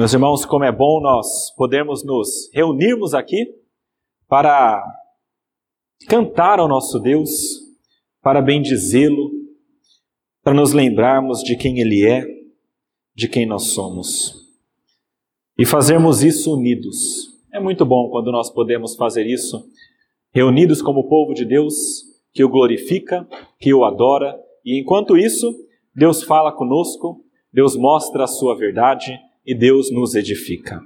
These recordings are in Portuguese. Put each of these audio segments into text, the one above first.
Meus irmãos, como é bom nós podermos nos reunirmos aqui para cantar ao nosso Deus, para bendizê-lo, para nos lembrarmos de quem Ele é, de quem nós somos. E fazermos isso unidos. É muito bom quando nós podemos fazer isso, reunidos como povo de Deus, que o glorifica, que o adora, e enquanto isso, Deus fala conosco, Deus mostra a sua verdade e Deus nos edifica.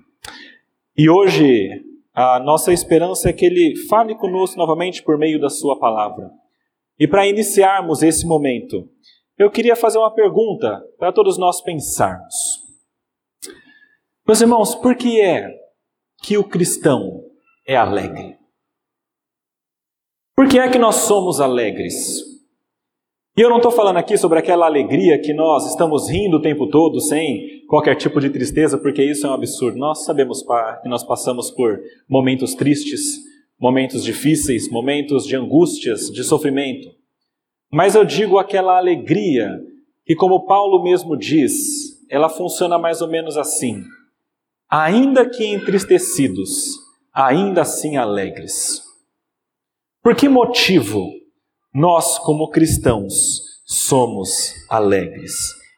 E hoje, a nossa esperança é que Ele fale conosco novamente por meio da Sua palavra. E para iniciarmos esse momento, eu queria fazer uma pergunta para todos nós pensarmos. Meus irmãos, por que é que o cristão é alegre? Por que é que nós somos alegres? E eu não estou falando aqui sobre aquela alegria que nós estamos rindo o tempo todo sem qualquer tipo de tristeza, porque isso é um absurdo. Nós sabemos que nós passamos por momentos tristes, momentos difíceis, momentos de angústias, de sofrimento. Mas eu digo aquela alegria que, como Paulo mesmo diz, ela funciona mais ou menos assim: ainda que entristecidos, ainda assim alegres. Por que motivo nós, como cristãos, somos alegres,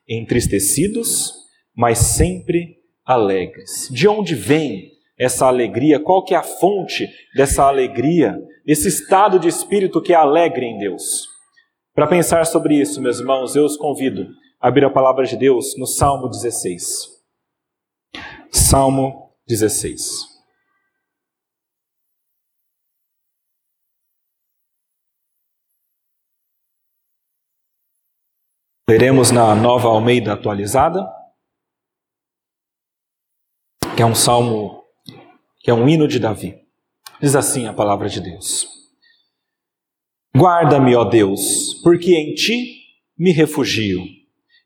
entristecidos, mas sempre alegres. De onde vem essa alegria? Qual que é a fonte dessa alegria, desse estado de espírito que é alegre em Deus? Para pensar sobre isso, meus irmãos, eu os convido a abrir a palavra de Deus no Salmo 16. Salmo 16. Leremos na nova Almeida atualizada, que é um salmo, que é um hino de Davi. Diz assim a palavra de Deus: Guarda-me, ó Deus, porque em ti me refugio.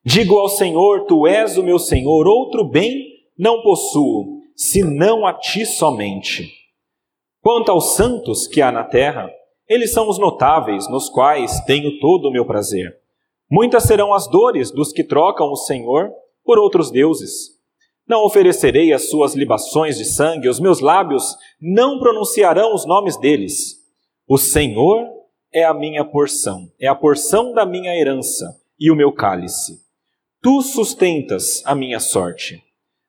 Digo ao Senhor: Tu és o meu Senhor, outro bem não possuo, senão a ti somente. Quanto aos santos que há na terra, eles são os notáveis, nos quais tenho todo o meu prazer. Muitas serão as dores dos que trocam o Senhor por outros deuses. Não oferecerei as suas libações de sangue, os meus lábios não pronunciarão os nomes deles. O Senhor é a minha porção, é a porção da minha herança e o meu cálice. Tu sustentas a minha sorte.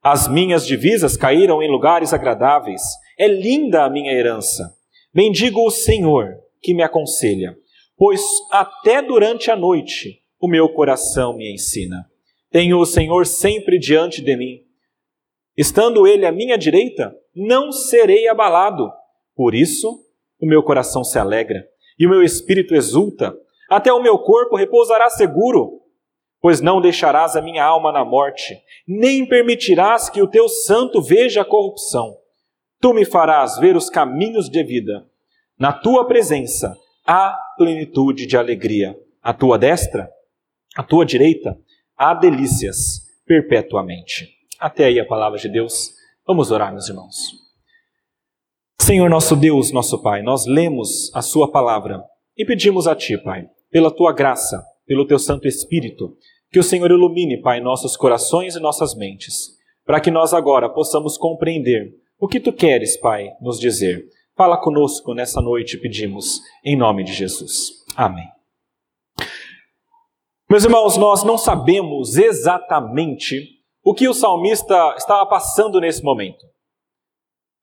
As minhas divisas caíram em lugares agradáveis. É linda a minha herança. Bendigo o Senhor que me aconselha, pois até durante a noite o meu coração me ensina. Tenho o Senhor sempre diante de mim. Estando Ele à minha direita, não serei abalado. Por isso, o meu coração se alegra e o meu espírito exulta. Até o meu corpo repousará seguro, pois não deixarás a minha alma na morte, nem permitirás que o teu santo veja a corrupção. Tu me farás ver os caminhos de vida. Na tua presença há plenitude de alegria. A tua destra à tua direita há delícias perpetuamente. Até aí a palavra de Deus. Vamos orar, meus irmãos. Senhor nosso Deus, nosso Pai, nós lemos a Sua palavra e pedimos a Ti, Pai, pela Tua graça, pelo Teu Santo Espírito, que o Senhor ilumine, Pai, nossos corações e nossas mentes, para que nós agora possamos compreender o que Tu queres, Pai, nos dizer. Fala conosco nessa noite, pedimos, em nome de Jesus. Amém. Meus irmãos, nós não sabemos exatamente o que o salmista estava passando nesse momento.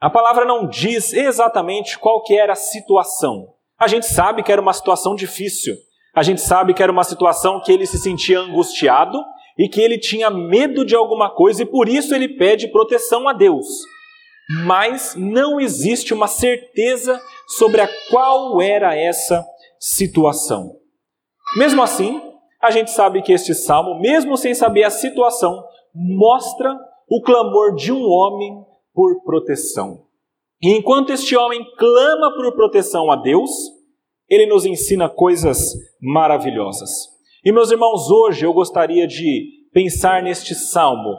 A palavra não diz exatamente qual que era a situação. A gente sabe que era uma situação difícil. A gente sabe que era uma situação que ele se sentia angustiado e que ele tinha medo de alguma coisa e por isso ele pede proteção a Deus. Mas não existe uma certeza sobre a qual era essa situação. Mesmo assim, a gente sabe que este salmo, mesmo sem saber a situação, mostra o clamor de um homem por proteção. E enquanto este homem clama por proteção a Deus, ele nos ensina coisas maravilhosas. E meus irmãos, hoje eu gostaria de pensar neste salmo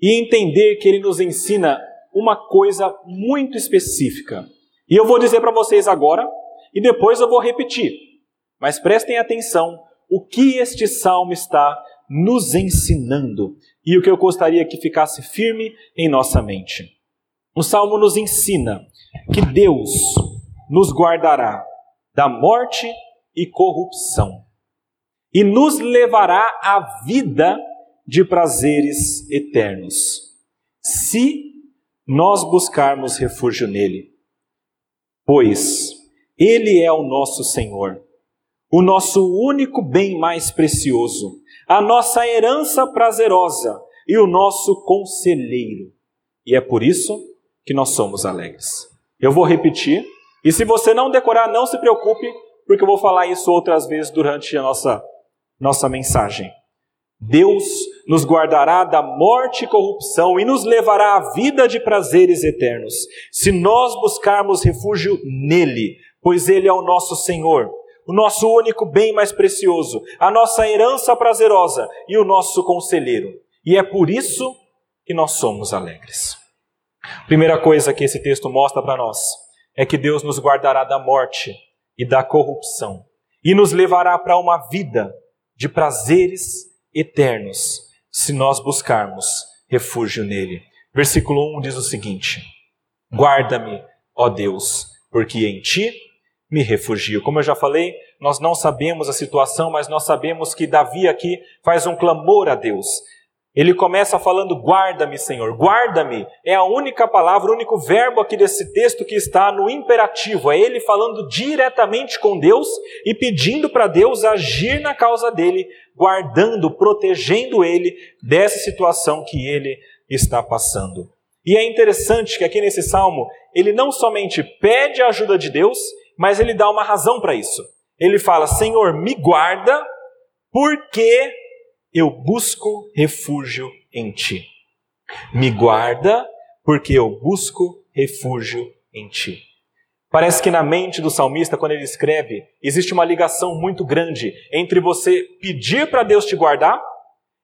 e entender que ele nos ensina uma coisa muito específica. E eu vou dizer para vocês agora e depois eu vou repetir. Mas prestem atenção o que este salmo está nos ensinando. E o que eu gostaria que ficasse firme em nossa mente. O salmo nos ensina que Deus nos guardará da morte e corrupção e nos levará à vida de prazeres eternos, se nós buscarmos refúgio nele. Pois ele é o nosso Senhor, o nosso único bem mais precioso, a nossa herança prazerosa e o nosso conselheiro. E é por isso que nós somos alegres. Eu vou repetir, e se você não decorar, não se preocupe, porque eu vou falar isso outras vezes durante a nossa, nossa mensagem. Deus nos guardará da morte e corrupção e nos levará à vida de prazeres eternos, se nós buscarmos refúgio nele, pois ele é o nosso Senhor, o nosso único bem mais precioso, a nossa herança prazerosa e o nosso conselheiro. E é por isso que nós somos alegres. Primeira coisa que esse texto mostra para nós é que Deus nos guardará da morte e da corrupção e nos levará para uma vida de prazeres eternos se nós buscarmos refúgio nele. Versículo 1 diz o seguinte: Guarda-me, ó Deus, porque em ti me refugio. Como eu já falei, nós não sabemos a situação, mas nós sabemos que Davi aqui faz um clamor a Deus. Ele começa falando: Guarda-me, Senhor. Guarda-me é a única palavra, o único verbo aqui desse texto que está no imperativo. É ele falando diretamente com Deus e pedindo para Deus agir na causa dele, guardando, protegendo ele dessa situação que ele está passando. E é interessante que aqui nesse salmo, ele não somente pede a ajuda de Deus, mas ele dá uma razão para isso. Ele fala: Senhor, me guarda, porque eu busco refúgio em ti. Me guarda, porque eu busco refúgio em ti. Parece que na mente do salmista, quando ele escreve, existe uma ligação muito grande entre você pedir para Deus te guardar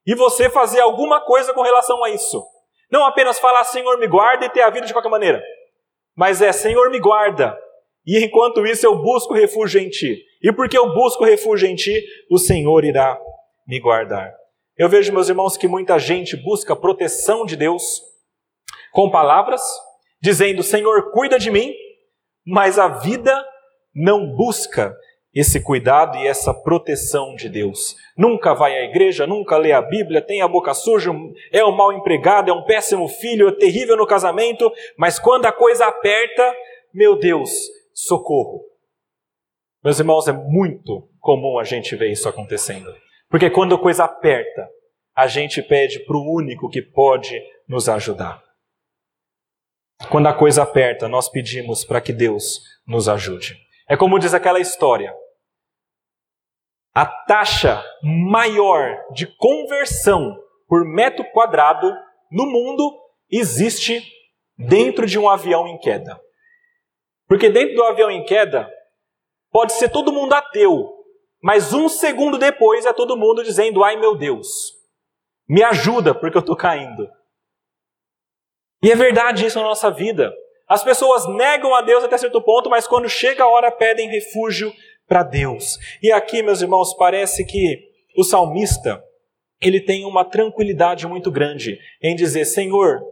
e você fazer alguma coisa com relação a isso. Não apenas falar Senhor me guarda e ter a vida de qualquer maneira, mas é Senhor me guarda e enquanto isso eu busco refúgio em ti. E porque eu busco refúgio em ti, o Senhor irá me guardar. Eu vejo, meus irmãos, que muita gente busca proteção de Deus com palavras, dizendo: Senhor, cuida de mim, mas a vida não busca esse cuidado e essa proteção de Deus. Nunca vai à igreja, nunca lê a Bíblia, tem a boca suja, é um mau empregado, é um péssimo filho, é terrível no casamento, mas quando a coisa aperta, meu Deus, socorro. Meus irmãos, é muito comum a gente ver isso acontecendo. Porque quando a coisa aperta, a gente pede para o único que pode nos ajudar. Quando a coisa aperta, nós pedimos para que Deus nos ajude. É como diz aquela história. A taxa maior de conversão por metro quadrado no mundo existe dentro de um avião em queda. Porque dentro do avião em queda, pode ser todo mundo ateu, mas um segundo depois é todo mundo dizendo: ai meu Deus, me ajuda porque eu estou caindo. E é verdade isso na nossa vida. As pessoas negam a Deus até certo ponto, mas quando chega a hora pedem refúgio para Deus. E aqui, meus irmãos, parece que o salmista ele tem uma tranquilidade muito grande em dizer: Senhor,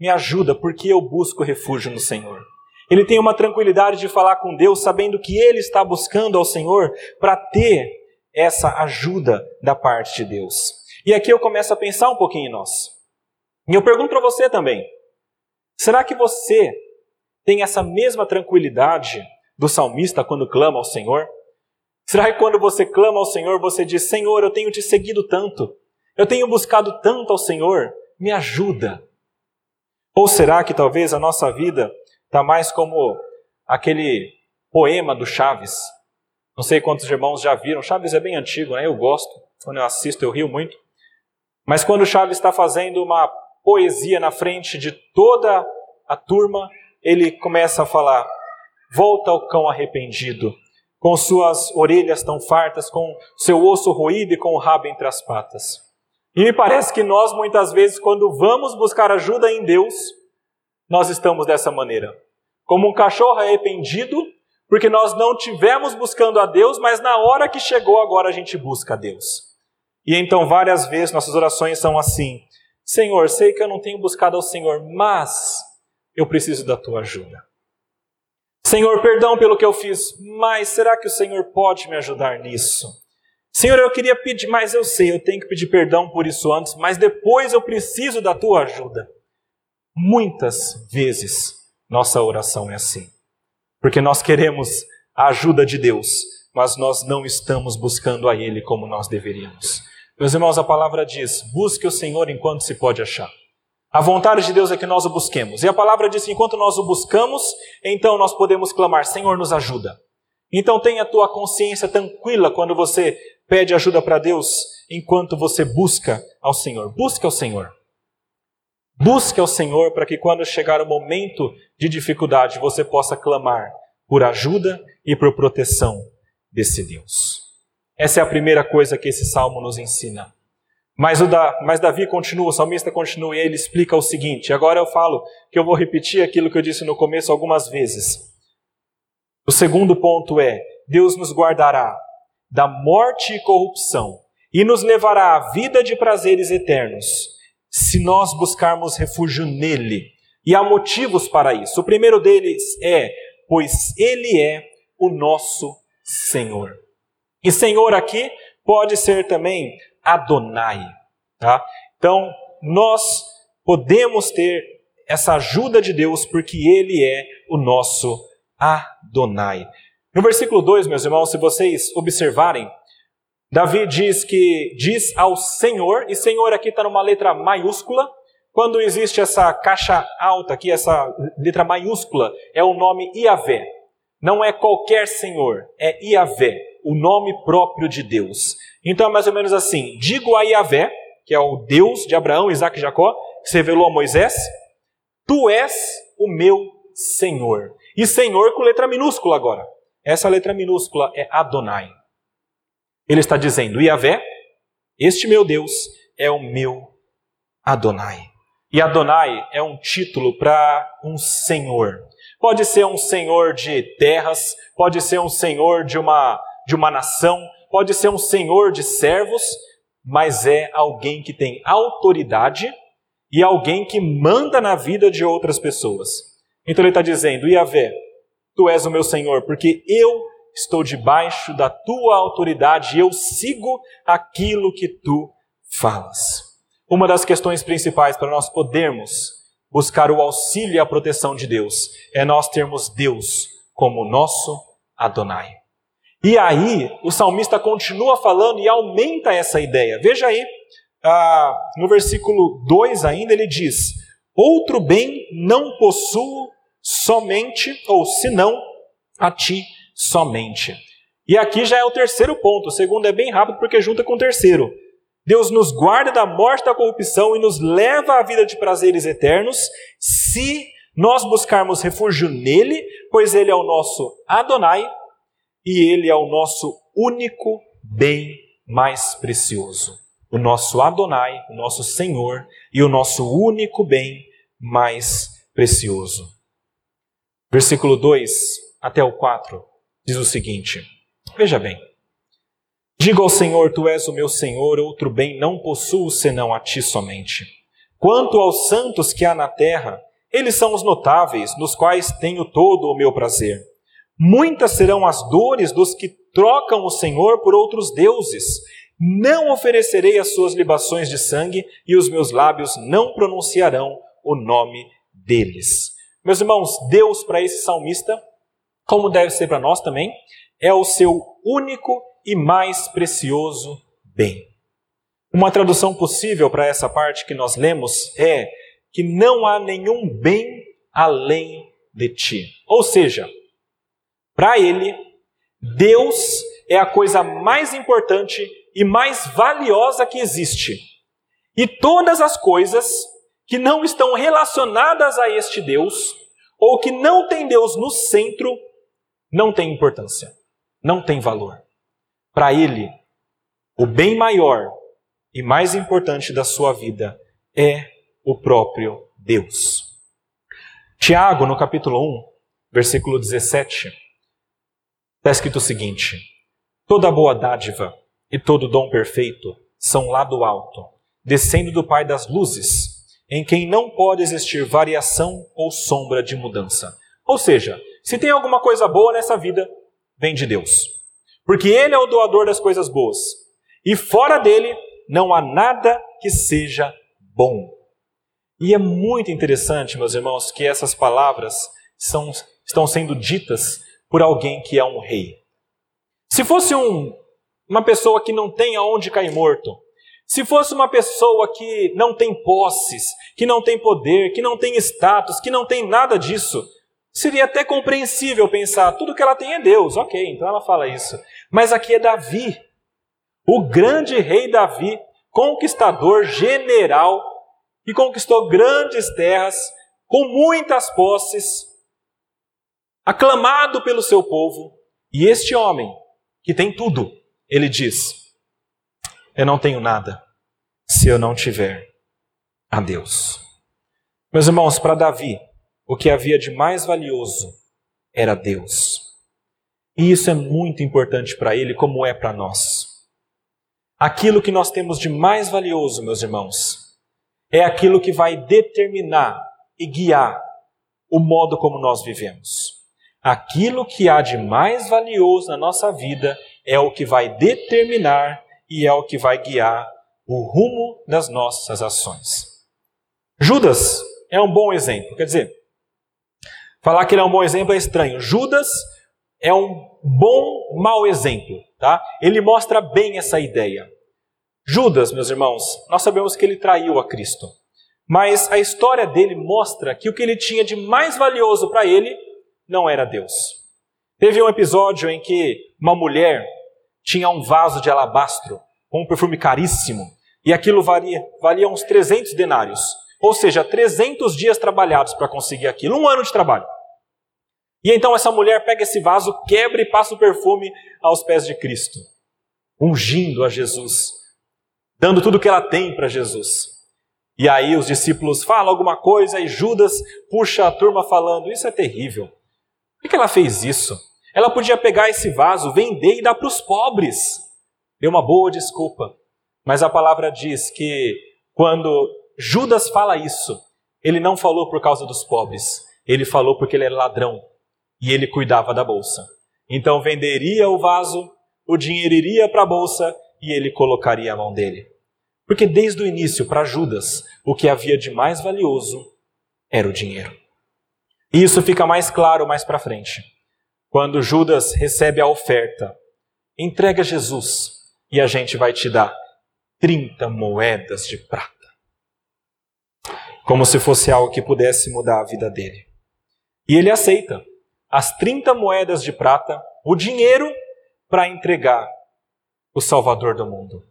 me ajuda porque eu busco refúgio no Senhor. Ele tem uma tranquilidade de falar com Deus, sabendo que ele está buscando ao Senhor para ter essa ajuda da parte de Deus. E aqui eu começo a pensar um pouquinho em nós. E eu pergunto para você também: será que você tem essa mesma tranquilidade do salmista quando clama ao Senhor? Será que quando você clama ao Senhor, você diz: Senhor, eu tenho te seguido tanto, eu tenho buscado tanto ao Senhor, me ajuda? Ou será que talvez a nossa vida Está mais como aquele poema do Chaves. Não sei quantos irmãos já viram. Chaves é bem antigo, né? Eu gosto. Quando eu assisto, eu rio muito. Mas quando o Chaves está fazendo uma poesia na frente de toda a turma, ele começa a falar: Volta ao cão arrependido, com suas orelhas tão fartas, com seu osso roído e com o rabo entre as patas. E me parece que nós, muitas vezes, quando vamos buscar ajuda em Deus, nós estamos dessa maneira. Como um cachorro arrependido, porque nós não tivemos buscando a Deus, mas na hora que chegou agora a gente busca a Deus. E então várias vezes nossas orações são assim: Senhor, sei que eu não tenho buscado ao Senhor, mas eu preciso da tua ajuda. Senhor, perdão pelo que eu fiz, mas será que o Senhor pode me ajudar nisso? Senhor, eu queria pedir, mas eu sei, eu tenho que pedir perdão por isso antes, mas depois eu preciso da tua ajuda. Muitas vezes nossa oração é assim, porque nós queremos a ajuda de Deus, mas nós não estamos buscando a Ele como nós deveríamos. Meus irmãos, a palavra diz: busque o Senhor enquanto se pode achar. A vontade de Deus é que nós o busquemos. E a palavra diz enquanto nós o buscamos, então nós podemos clamar: Senhor, nos ajuda. Então tenha a tua consciência tranquila quando você pede ajuda para Deus, enquanto você busca ao Senhor. Busque ao Senhor. Busque ao Senhor para que quando chegar o momento de dificuldade você possa clamar por ajuda e por proteção desse Deus. Essa é a primeira coisa que esse salmo nos ensina. Mas, da, mas Davi continua, o salmista continua e ele explica o seguinte. Agora eu falo que eu vou repetir aquilo que eu disse no começo algumas vezes. O segundo ponto é: Deus nos guardará da morte e corrupção e nos levará à vida de prazeres eternos, se nós buscarmos refúgio nele. E há motivos para isso. O primeiro deles é: pois ele é o nosso Senhor. E Senhor aqui pode ser também Adonai. Tá? Então, nós podemos ter essa ajuda de Deus porque Ele é o nosso Adonai. No versículo 2, meus irmãos, se vocês observarem, Davi diz que diz ao Senhor, e Senhor aqui está numa letra maiúscula. Quando existe essa caixa alta aqui, essa letra maiúscula, é o nome Iavé. Não é qualquer Senhor, é Iavé, o nome próprio de Deus. Então é mais ou menos assim: digo a Yahvé, que é o Deus de Abraão, Isaac e Jacó, que se revelou a Moisés, tu és o meu Senhor. E Senhor com letra minúscula agora. Essa letra minúscula é Adonai. Ele está dizendo: Yahvé, este meu Deus é o meu Adonai. E Adonai é um título para um senhor. Pode ser um senhor de terras, pode ser um senhor de uma, de uma nação, pode ser um senhor de servos, mas é alguém que tem autoridade e alguém que manda na vida de outras pessoas. Então ele está dizendo: Iavé, tu és o meu senhor, porque eu estou debaixo da tua autoridade e eu sigo aquilo que tu falas. Uma das questões principais para nós podermos buscar o auxílio e a proteção de Deus é nós termos Deus como nosso Adonai. E aí, o salmista continua falando e aumenta essa ideia. Veja aí, ah, no versículo 2 ainda, ele diz: Outro bem não possuo somente, ou senão a ti somente. E aqui já é o terceiro ponto. O segundo é bem rápido porque junta com o terceiro. Deus nos guarda da morte da corrupção e nos leva à vida de prazeres eternos se nós buscarmos refúgio nele, pois ele é o nosso Adonai, e Ele é o nosso único bem mais precioso. O nosso Adonai, o nosso Senhor e o nosso único bem mais precioso. Versículo 2 até o 4 diz o seguinte: Veja bem. Digo ao Senhor, tu és o meu Senhor, outro bem não possuo senão a ti somente. Quanto aos santos que há na terra, eles são os notáveis, nos quais tenho todo o meu prazer. Muitas serão as dores dos que trocam o Senhor por outros deuses. Não oferecerei as suas libações de sangue, e os meus lábios não pronunciarão o nome deles. Meus irmãos, Deus para esse salmista, como deve ser para nós também, é o seu único e mais precioso bem. Uma tradução possível para essa parte que nós lemos é que não há nenhum bem além de ti. Ou seja, para ele, Deus é a coisa mais importante e mais valiosa que existe. E todas as coisas que não estão relacionadas a este Deus, ou que não tem Deus no centro, não tem importância, não tem valor. Para ele, o bem maior e mais importante da sua vida é o próprio Deus. Tiago, no capítulo 1, versículo 17, Está escrito o seguinte: toda boa dádiva e todo dom perfeito são lá do alto, descendo do Pai das luzes, em quem não pode existir variação ou sombra de mudança. Ou seja, se tem alguma coisa boa nessa vida, vem de Deus. Porque Ele é o doador das coisas boas. E fora dele, não há nada que seja bom. E é muito interessante, meus irmãos, que essas palavras são, estão sendo ditas por alguém que é um rei. Se fosse um, uma pessoa que não tem aonde cair morto, se fosse uma pessoa que não tem posses, que não tem poder, que não tem status, que não tem nada disso, seria até compreensível pensar, tudo que ela tem é Deus, ok, então ela fala isso. Mas aqui é Davi, o grande rei Davi, conquistador, general, que conquistou grandes terras, com muitas posses, aclamado pelo seu povo, e este homem, que tem tudo, ele diz: Eu não tenho nada se eu não tiver a Deus. Meus irmãos, para Davi, o que havia de mais valioso era Deus. E isso é muito importante para ele, como é para nós. Aquilo que nós temos de mais valioso, meus irmãos, é aquilo que vai determinar e guiar o modo como nós vivemos. Aquilo que há de mais valioso na nossa vida é o que vai determinar e é o que vai guiar o rumo das nossas ações. Judas é um bom exemplo. Quer dizer, falar que ele é um bom exemplo é estranho. Judas é um bom mau exemplo, tá? Ele mostra bem essa ideia. Judas, meus irmãos, nós sabemos que ele traiu a Cristo. Mas a história dele mostra que o que ele tinha de mais valioso para ele não era Deus. Teve um episódio em que uma mulher tinha um vaso de alabastro com um perfume caríssimo e aquilo valia, valia uns 300 denários, ou seja, 300 dias trabalhados para conseguir aquilo, um ano de trabalho. E então essa mulher pega esse vaso, quebra e passa o perfume aos pés de Cristo, ungindo a Jesus, dando tudo o que ela tem para Jesus. E aí os discípulos falam alguma coisa e Judas puxa a turma falando: Isso é terrível. Por que ela fez isso? Ela podia pegar esse vaso, vender e dar para os pobres. Deu uma boa desculpa. Mas a palavra diz que quando Judas fala isso, ele não falou por causa dos pobres, ele falou porque ele era ladrão e ele cuidava da bolsa. Então venderia o vaso, o dinheiro iria para a bolsa e ele colocaria a mão dele. Porque desde o início, para Judas, o que havia de mais valioso era o dinheiro. E isso fica mais claro mais para frente. Quando Judas recebe a oferta, entrega Jesus e a gente vai te dar 30 moedas de prata. Como se fosse algo que pudesse mudar a vida dele. E ele aceita as 30 moedas de prata, o dinheiro, para entregar o Salvador do mundo.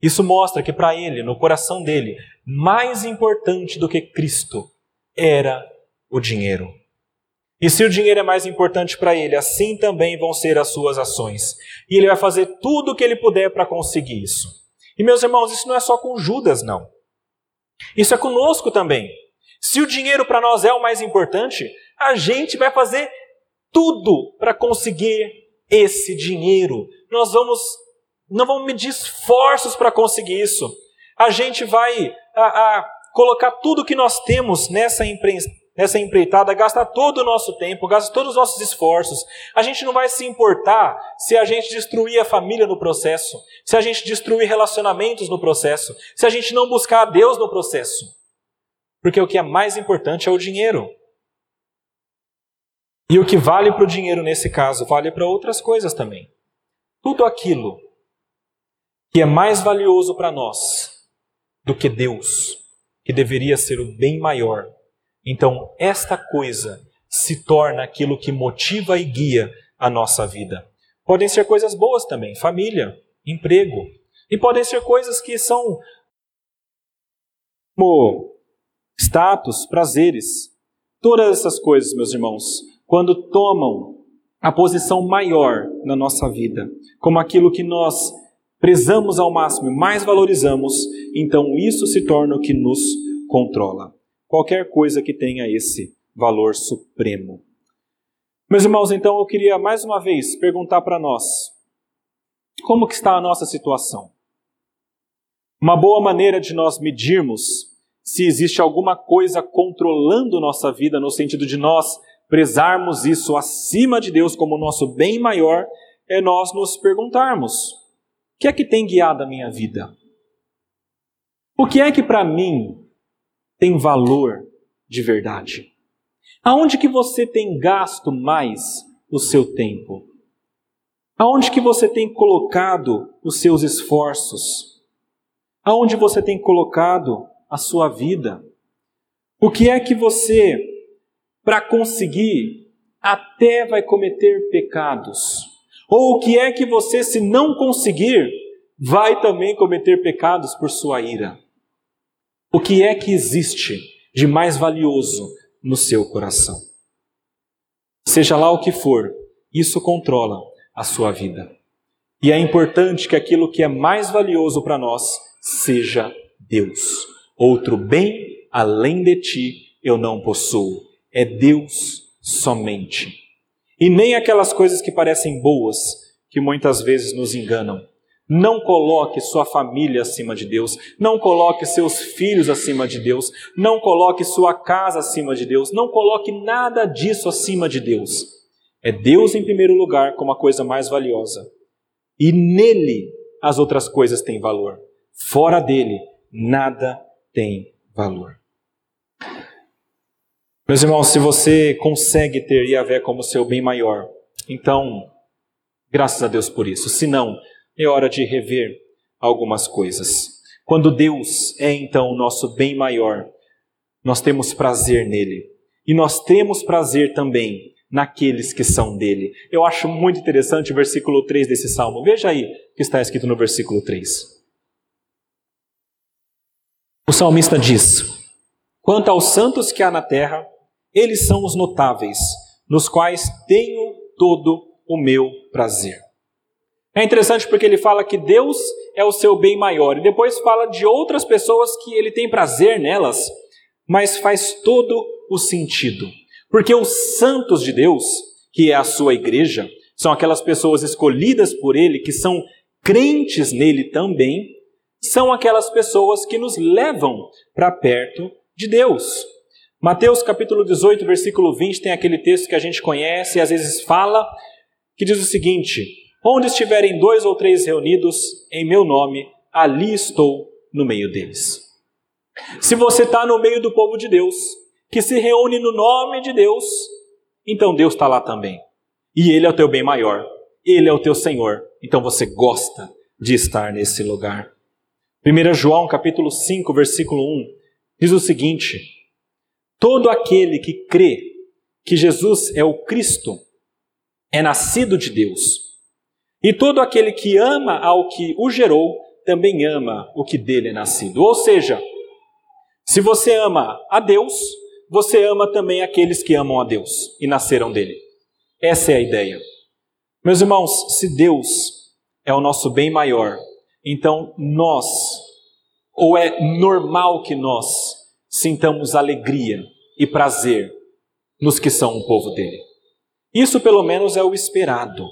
Isso mostra que para ele, no coração dele, mais importante do que Cristo era o dinheiro. E se o dinheiro é mais importante para ele, assim também vão ser as suas ações. E ele vai fazer tudo o que ele puder para conseguir isso. E meus irmãos, isso não é só com Judas, não. Isso é conosco também. Se o dinheiro para nós é o mais importante, a gente vai fazer tudo para conseguir esse dinheiro. Nós vamos não vamos medir esforços para conseguir isso. A gente vai a, a colocar tudo que nós temos nessa, empre, nessa empreitada, gastar todo o nosso tempo, gastar todos os nossos esforços. A gente não vai se importar se a gente destruir a família no processo, se a gente destruir relacionamentos no processo, se a gente não buscar a Deus no processo. Porque o que é mais importante é o dinheiro. E o que vale para o dinheiro nesse caso, vale para outras coisas também. Tudo aquilo que é mais valioso para nós do que Deus, que deveria ser o bem maior. Então, esta coisa se torna aquilo que motiva e guia a nossa vida. Podem ser coisas boas também, família, emprego. E podem ser coisas que são como status, prazeres. Todas essas coisas, meus irmãos, quando tomam a posição maior na nossa vida, como aquilo que nós prezamos ao máximo e mais valorizamos, então isso se torna o que nos controla. Qualquer coisa que tenha esse valor supremo. Meus irmãos, então eu queria mais uma vez perguntar para nós: como que está a nossa situação? Uma boa maneira de nós medirmos se existe alguma coisa controlando nossa vida, no sentido de nós prezarmos isso acima de Deus como nosso bem maior, é nós nos perguntarmos: o que é que tem guiado a minha vida? O que é que para mim tem valor de verdade? Aonde que você tem gasto mais o seu tempo? Aonde que você tem colocado os seus esforços? Aonde você tem colocado a sua vida? O que é que você, para conseguir, até vai cometer pecados? Ou o que é que você, se não conseguir, vai também cometer pecados por sua ira? O que é que existe de mais valioso no seu coração? Seja lá o que for, isso controla a sua vida. E é importante que aquilo que é mais valioso para nós seja Deus. Outro bem além de ti eu não possuo. É Deus somente. E nem aquelas coisas que parecem boas, que muitas vezes nos enganam. Não coloque sua família acima de Deus, não coloque seus filhos acima de Deus, não coloque sua casa acima de Deus, não coloque nada disso acima de Deus. É Deus em primeiro lugar como a coisa mais valiosa. E nele as outras coisas têm valor. Fora dele, nada tem valor. Meus irmãos, se você consegue ter Yahvé como seu bem maior, então, graças a Deus por isso. Se não, é hora de rever algumas coisas. Quando Deus é então o nosso bem maior, nós temos prazer nele. E nós temos prazer também naqueles que são dele. Eu acho muito interessante o versículo 3 desse salmo. Veja aí o que está escrito no versículo 3. O salmista diz: Quanto aos santos que há na terra, eles são os notáveis, nos quais tenho todo o meu prazer. É interessante porque ele fala que Deus é o seu bem maior e depois fala de outras pessoas que ele tem prazer nelas, mas faz todo o sentido. Porque os santos de Deus, que é a sua igreja, são aquelas pessoas escolhidas por ele, que são crentes nele também, são aquelas pessoas que nos levam para perto de Deus. Mateus capítulo 18, versículo 20 tem aquele texto que a gente conhece e às vezes fala, que diz o seguinte: Onde estiverem dois ou três reunidos em meu nome, ali estou no meio deles. Se você está no meio do povo de Deus, que se reúne no nome de Deus, então Deus está lá também. E Ele é o teu bem maior, Ele é o teu Senhor, então você gosta de estar nesse lugar. 1 João capítulo 5, versículo 1, diz o seguinte: Todo aquele que crê que Jesus é o Cristo é nascido de Deus. E todo aquele que ama ao que o gerou, também ama o que dele é nascido. Ou seja, se você ama a Deus, você ama também aqueles que amam a Deus e nasceram dele. Essa é a ideia. Meus irmãos, se Deus é o nosso bem maior, então nós, ou é normal que nós sintamos alegria e prazer nos que são o povo dele. Isso pelo menos é o esperado.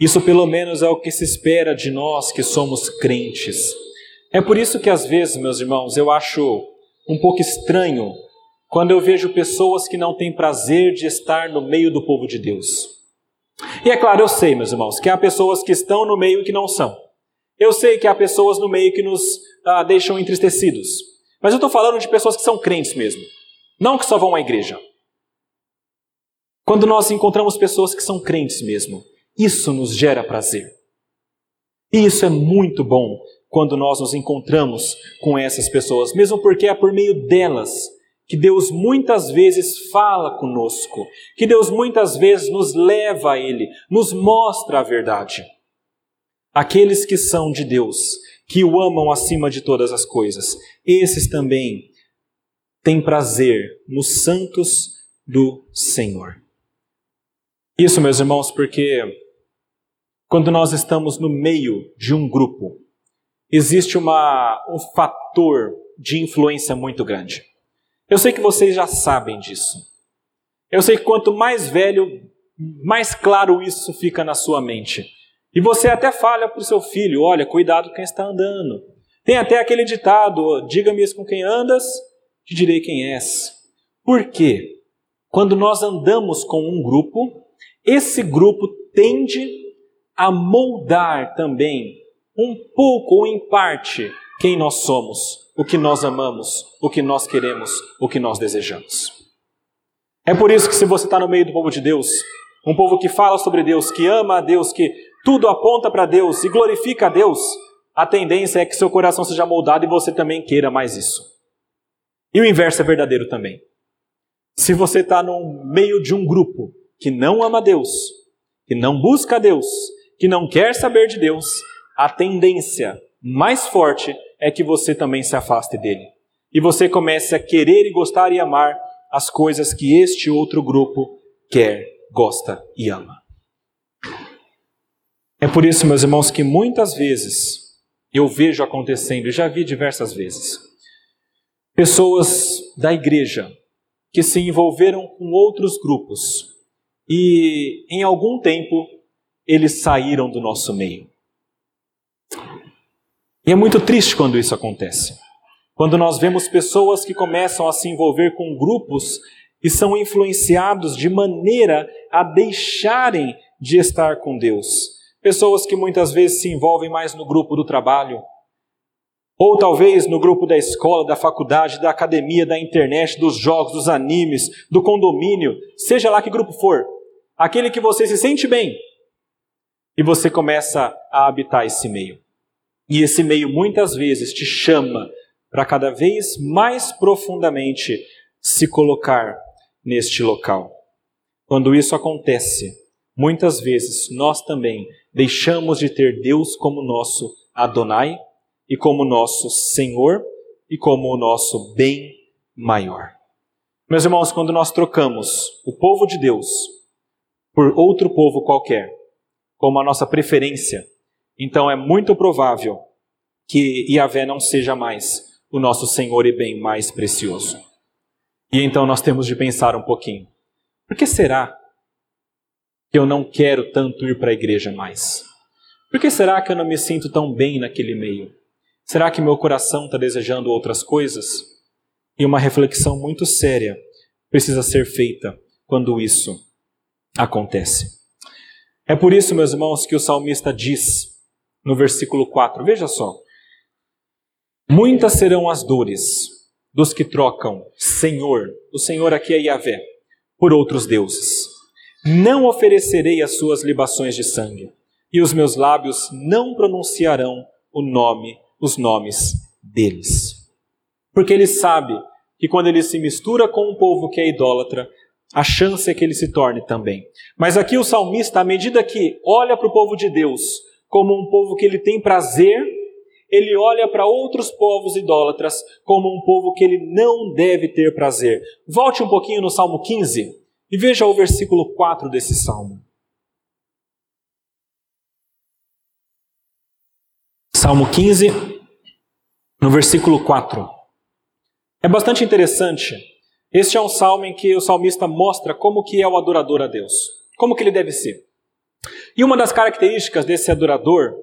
Isso, pelo menos, é o que se espera de nós que somos crentes. É por isso que, às vezes, meus irmãos, eu acho um pouco estranho quando eu vejo pessoas que não têm prazer de estar no meio do povo de Deus. E é claro, eu sei, meus irmãos, que há pessoas que estão no meio e que não são. Eu sei que há pessoas no meio que nos ah, deixam entristecidos. Mas eu estou falando de pessoas que são crentes mesmo, não que só vão à igreja. Quando nós encontramos pessoas que são crentes mesmo, isso nos gera prazer. E isso é muito bom quando nós nos encontramos com essas pessoas, mesmo porque é por meio delas que Deus muitas vezes fala conosco, que Deus muitas vezes nos leva a Ele, nos mostra a verdade. Aqueles que são de Deus, que o amam acima de todas as coisas, esses também têm prazer nos santos do Senhor. Isso, meus irmãos, porque quando nós estamos no meio de um grupo, existe uma, um fator de influência muito grande. Eu sei que vocês já sabem disso. Eu sei que quanto mais velho, mais claro isso fica na sua mente. E você até fala para o seu filho: olha, cuidado com quem está andando. Tem até aquele ditado: diga-me com quem andas, te direi quem és. Por quê? Quando nós andamos com um grupo, esse grupo tende a moldar também um pouco ou em parte quem nós somos, o que nós amamos, o que nós queremos, o que nós desejamos. É por isso que, se você está no meio do povo de Deus, um povo que fala sobre Deus, que ama a Deus, que tudo aponta para Deus e glorifica a Deus, a tendência é que seu coração seja moldado e você também queira mais isso. E o inverso é verdadeiro também. Se você está no meio de um grupo que não ama Deus, que não busca Deus, que não quer saber de Deus, a tendência mais forte é que você também se afaste dele. E você comece a querer e gostar e amar as coisas que este outro grupo quer, gosta e ama. É por isso, meus irmãos, que muitas vezes eu vejo acontecendo, e já vi diversas vezes, pessoas da igreja que se envolveram com outros grupos e em algum tempo eles saíram do nosso meio. E é muito triste quando isso acontece. Quando nós vemos pessoas que começam a se envolver com grupos e são influenciados de maneira a deixarem de estar com Deus. Pessoas que muitas vezes se envolvem mais no grupo do trabalho, ou talvez no grupo da escola, da faculdade, da academia, da internet, dos jogos, dos animes, do condomínio, seja lá que grupo for, aquele que você se sente bem, e você começa a habitar esse meio. E esse meio muitas vezes te chama para cada vez mais profundamente se colocar neste local. Quando isso acontece, muitas vezes nós também deixamos de ter Deus como nosso Adonai e como nosso Senhor e como o nosso bem maior. Meus irmãos, quando nós trocamos o povo de Deus por outro povo qualquer, como a nossa preferência, então é muito provável que Yahvé não seja mais o nosso Senhor e bem mais precioso. E então nós temos de pensar um pouquinho: por que será que eu não quero tanto ir para a igreja mais? Por que será que eu não me sinto tão bem naquele meio? Será que meu coração está desejando outras coisas? E uma reflexão muito séria precisa ser feita quando isso acontece. É por isso, meus irmãos, que o salmista diz no versículo 4, veja só: Muitas serão as dores dos que trocam Senhor, o Senhor aqui é Yahvé, por outros deuses. Não oferecerei as suas libações de sangue, e os meus lábios não pronunciarão o nome, os nomes deles. Porque ele sabe que quando ele se mistura com um povo que é idólatra, a chance é que ele se torne também. Mas aqui o salmista, à medida que olha para o povo de Deus como um povo que ele tem prazer, ele olha para outros povos idólatras como um povo que ele não deve ter prazer. Volte um pouquinho no Salmo 15 e veja o versículo 4 desse salmo. Salmo 15, no versículo 4. É bastante interessante este é um salmo em que o salmista mostra como que é o adorador a Deus, como que ele deve ser. E uma das características desse adorador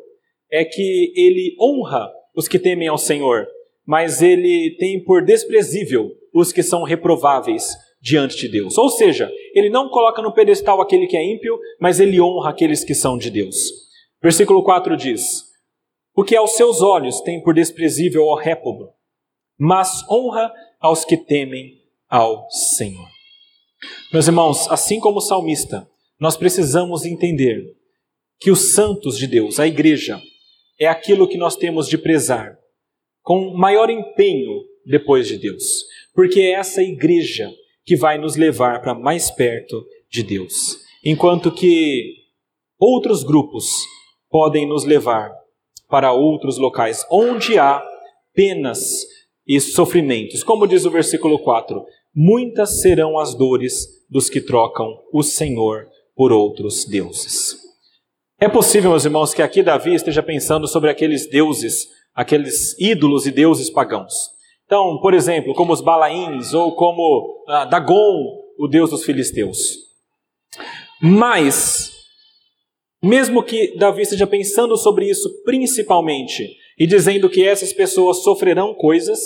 é que ele honra os que temem ao Senhor, mas ele tem por desprezível os que são reprováveis diante de Deus. Ou seja, ele não coloca no pedestal aquele que é ímpio, mas ele honra aqueles que são de Deus. Versículo 4 diz: O que aos seus olhos tem por desprezível ao réprobo, mas honra aos que temem ao Senhor. Meus irmãos, assim como o salmista, nós precisamos entender que os santos de Deus, a igreja, é aquilo que nós temos de prezar com maior empenho depois de Deus, porque é essa igreja que vai nos levar para mais perto de Deus, enquanto que outros grupos podem nos levar para outros locais onde há penas e sofrimentos. Como diz o versículo 4: muitas serão as dores dos que trocam o Senhor por outros deuses. É possível, meus irmãos, que aqui Davi esteja pensando sobre aqueles deuses, aqueles ídolos e deuses pagãos. Então, por exemplo, como os Balaíns ou como ah, Dagon, o deus dos filisteus. Mas, mesmo que Davi esteja pensando sobre isso principalmente, e dizendo que essas pessoas sofrerão coisas,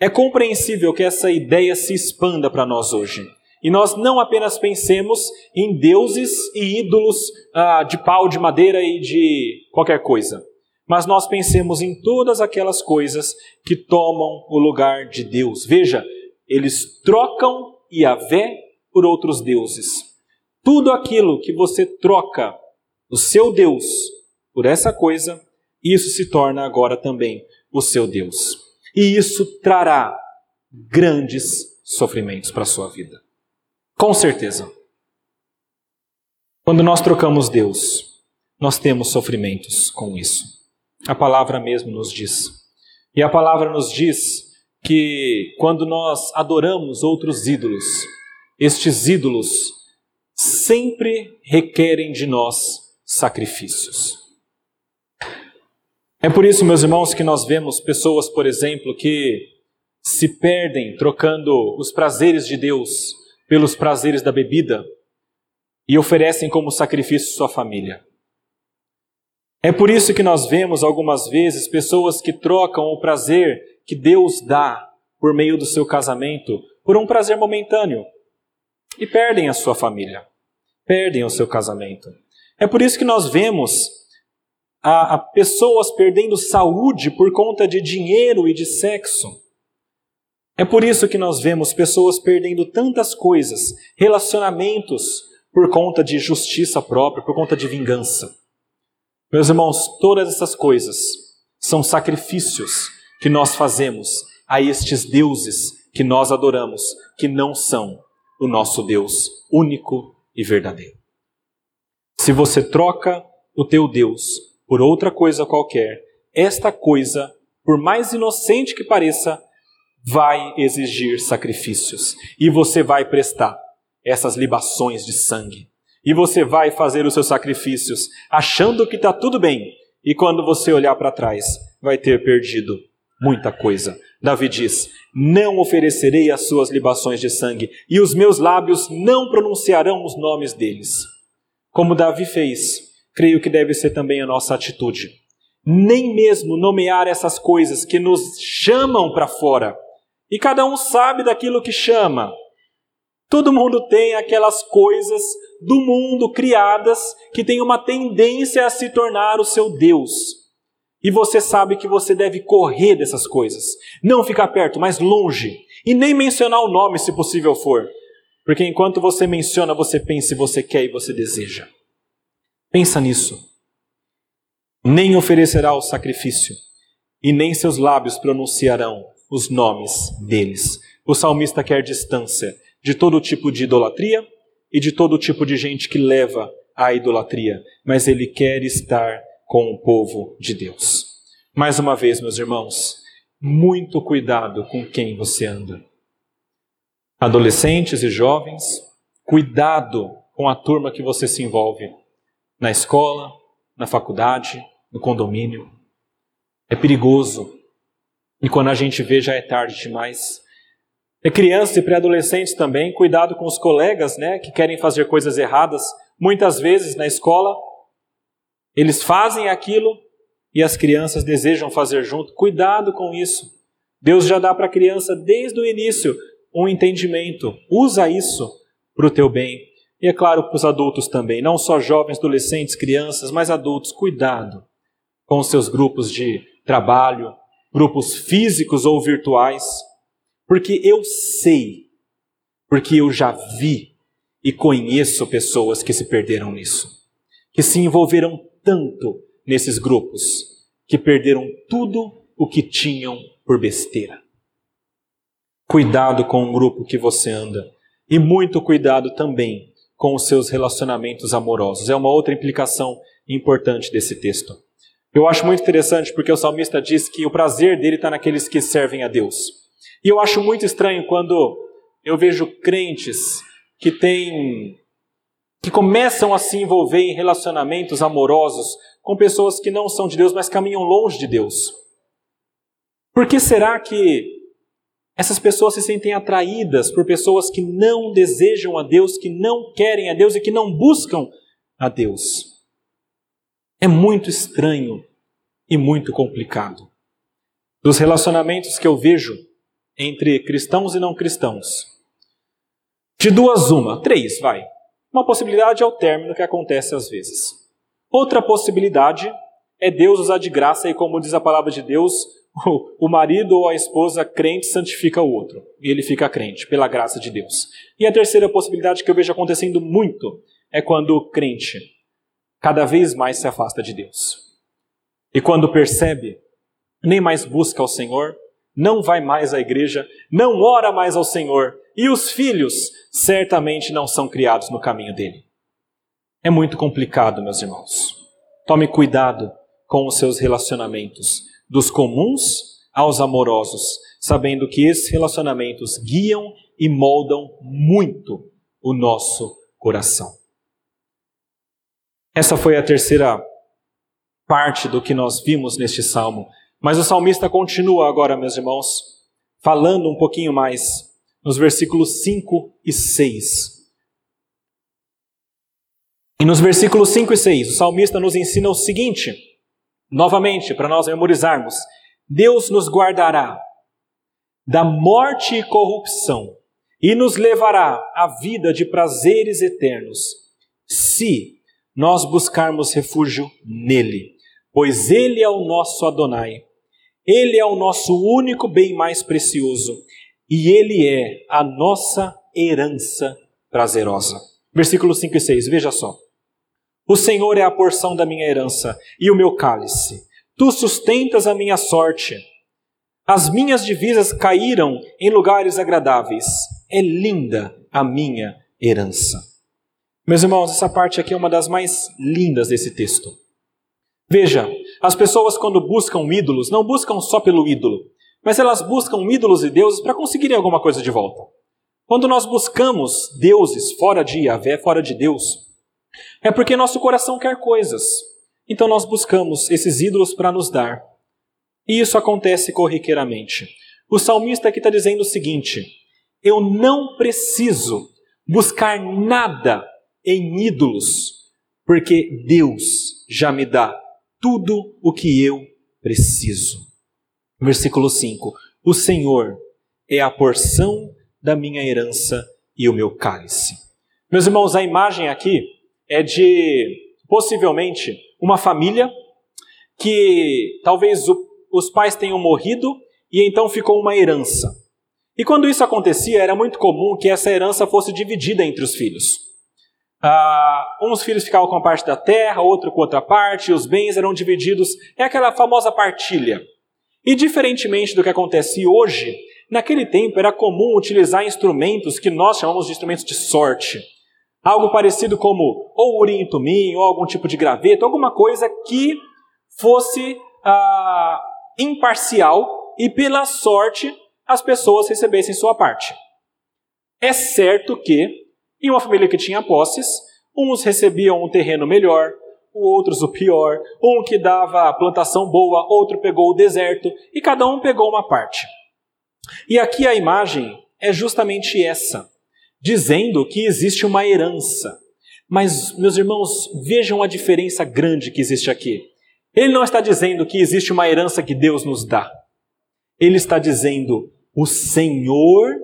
é compreensível que essa ideia se expanda para nós hoje. E nós não apenas pensemos em deuses e ídolos ah, de pau, de madeira e de qualquer coisa, mas nós pensemos em todas aquelas coisas que tomam o lugar de Deus. Veja, eles trocam Yahvé por outros deuses. Tudo aquilo que você troca o seu Deus por essa coisa, isso se torna agora também o seu Deus. E isso trará grandes sofrimentos para a sua vida. Com certeza. Quando nós trocamos Deus, nós temos sofrimentos com isso. A palavra mesmo nos diz. E a palavra nos diz que quando nós adoramos outros ídolos, estes ídolos sempre requerem de nós sacrifícios. É por isso, meus irmãos, que nós vemos pessoas, por exemplo, que se perdem trocando os prazeres de Deus pelos prazeres da bebida e oferecem como sacrifício sua família. É por isso que nós vemos algumas vezes pessoas que trocam o prazer que Deus dá por meio do seu casamento por um prazer momentâneo e perdem a sua família, perdem o seu casamento. É por isso que nós vemos a, a pessoas perdendo saúde por conta de dinheiro e de sexo. É por isso que nós vemos pessoas perdendo tantas coisas, relacionamentos, por conta de justiça própria, por conta de vingança. Meus irmãos, todas essas coisas são sacrifícios que nós fazemos a estes deuses que nós adoramos, que não são o nosso Deus único e verdadeiro. Se você troca o teu Deus por outra coisa qualquer, esta coisa, por mais inocente que pareça, vai exigir sacrifícios e você vai prestar essas libações de sangue. E você vai fazer os seus sacrifícios achando que está tudo bem, e quando você olhar para trás, vai ter perdido muita coisa. Davi diz: Não oferecerei as suas libações de sangue, e os meus lábios não pronunciarão os nomes deles. Como Davi fez, creio que deve ser também a nossa atitude. Nem mesmo nomear essas coisas que nos chamam para fora e cada um sabe daquilo que chama. Todo mundo tem aquelas coisas do mundo criadas que têm uma tendência a se tornar o seu Deus. E você sabe que você deve correr dessas coisas. Não ficar perto, mas longe. E nem mencionar o nome, se possível for. Porque enquanto você menciona, você pensa e você quer e você deseja. Pensa nisso. Nem oferecerá o sacrifício, e nem seus lábios pronunciarão os nomes deles. O salmista quer distância de todo tipo de idolatria e de todo tipo de gente que leva à idolatria, mas ele quer estar com o povo de Deus. Mais uma vez, meus irmãos, muito cuidado com quem você anda. Adolescentes e jovens, cuidado com a turma que você se envolve na escola, na faculdade, no condomínio. É perigoso e quando a gente vê, já é tarde demais. É crianças e pré-adolescentes também, cuidado com os colegas, né, que querem fazer coisas erradas. Muitas vezes na escola, eles fazem aquilo e as crianças desejam fazer junto. Cuidado com isso. Deus já dá para a criança desde o início um entendimento. Usa isso para o teu bem. E é claro para os adultos também, não só jovens, adolescentes, crianças, mas adultos. Cuidado com os seus grupos de trabalho, grupos físicos ou virtuais, porque eu sei, porque eu já vi e conheço pessoas que se perderam nisso, que se envolveram tanto nesses grupos, que perderam tudo o que tinham por besteira. Cuidado com o grupo que você anda e muito cuidado também com os seus relacionamentos amorosos. É uma outra implicação importante desse texto. Eu acho muito interessante porque o salmista diz que o prazer dele está naqueles que servem a Deus. E eu acho muito estranho quando eu vejo crentes que têm que começam a se envolver em relacionamentos amorosos com pessoas que não são de Deus, mas caminham longe de Deus. Por que será que essas pessoas se sentem atraídas por pessoas que não desejam a Deus, que não querem a Deus e que não buscam a Deus? É muito estranho e muito complicado. Dos relacionamentos que eu vejo entre cristãos e não cristãos. De duas, uma, três, vai. Uma possibilidade é o término que acontece às vezes. Outra possibilidade é Deus usar de graça e, como diz a palavra de Deus, o marido ou a esposa crente santifica o outro e ele fica crente pela graça de Deus. E a terceira possibilidade que eu vejo acontecendo muito é quando o crente cada vez mais se afasta de Deus. E quando percebe, nem mais busca ao Senhor, não vai mais à igreja, não ora mais ao Senhor, e os filhos certamente não são criados no caminho dele. É muito complicado, meus irmãos. Tome cuidado com os seus relacionamentos, dos comuns aos amorosos, sabendo que esses relacionamentos guiam e moldam muito o nosso coração. Essa foi a terceira parte do que nós vimos neste salmo. Mas o salmista continua agora, meus irmãos, falando um pouquinho mais nos versículos 5 e 6. E nos versículos 5 e 6, o salmista nos ensina o seguinte, novamente, para nós memorizarmos: Deus nos guardará da morte e corrupção e nos levará à vida de prazeres eternos, se nós buscarmos refúgio nele, pois ele é o nosso Adonai. Ele é o nosso único bem mais precioso e ele é a nossa herança prazerosa. Versículos 5 e 6, veja só. O Senhor é a porção da minha herança e o meu cálice. Tu sustentas a minha sorte. As minhas divisas caíram em lugares agradáveis. É linda a minha herança. Meus irmãos, essa parte aqui é uma das mais lindas desse texto. Veja, as pessoas quando buscam ídolos, não buscam só pelo ídolo, mas elas buscam ídolos e deuses para conseguirem alguma coisa de volta. Quando nós buscamos deuses fora de Yahvé, fora de Deus, é porque nosso coração quer coisas. Então nós buscamos esses ídolos para nos dar. E isso acontece corriqueiramente. O salmista aqui está dizendo o seguinte: eu não preciso buscar nada em ídolos, porque Deus já me dá tudo o que eu preciso. Versículo 5: O Senhor é a porção da minha herança e o meu cálice. Meus irmãos, a imagem aqui é de possivelmente uma família que talvez o, os pais tenham morrido e então ficou uma herança. E quando isso acontecia, era muito comum que essa herança fosse dividida entre os filhos. Ah, uns filhos ficavam com a parte da terra, outro com outra parte, os bens eram divididos. É aquela famosa partilha. E diferentemente do que acontece hoje, naquele tempo era comum utilizar instrumentos que nós chamamos de instrumentos de sorte. Algo parecido como ou urim tumim, ou algum tipo de graveto, alguma coisa que fosse ah, imparcial e pela sorte as pessoas recebessem sua parte. É certo que em uma família que tinha posses, uns recebiam um terreno melhor, outros o pior, um que dava plantação boa, outro pegou o deserto, e cada um pegou uma parte. E aqui a imagem é justamente essa, dizendo que existe uma herança. Mas, meus irmãos, vejam a diferença grande que existe aqui. Ele não está dizendo que existe uma herança que Deus nos dá. Ele está dizendo: o Senhor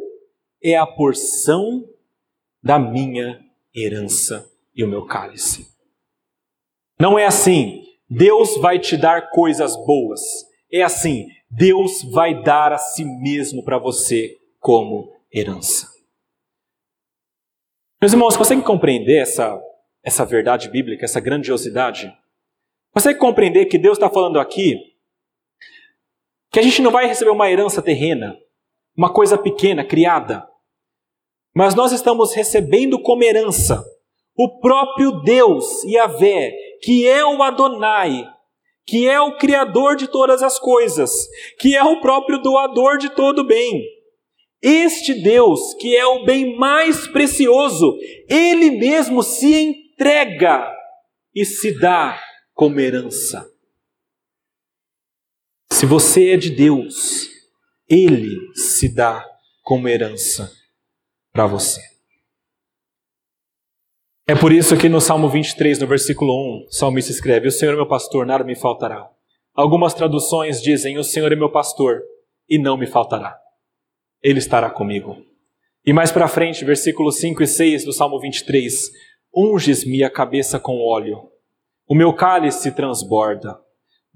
é a porção da minha herança e o meu cálice. Não é assim, Deus vai te dar coisas boas. É assim, Deus vai dar a si mesmo para você como herança. Meus irmãos, conseguem compreender essa, essa verdade bíblica, essa grandiosidade? Consegue compreender que Deus está falando aqui que a gente não vai receber uma herança terrena, uma coisa pequena, criada, mas nós estamos recebendo como herança o próprio Deus, Yahvé, que é o Adonai, que é o Criador de todas as coisas, que é o próprio doador de todo bem. Este Deus, que é o bem mais precioso, ele mesmo se entrega e se dá como herança. Se você é de Deus, ele se dá como herança para você. É por isso que no Salmo 23, no versículo 1, o salmista escreve: O Senhor é meu pastor, nada me faltará. Algumas traduções dizem: O Senhor é meu pastor e não me faltará. Ele estará comigo. E mais para frente, versículos 5 e 6 do Salmo 23: Unges-me a cabeça com óleo, o meu cálice transborda.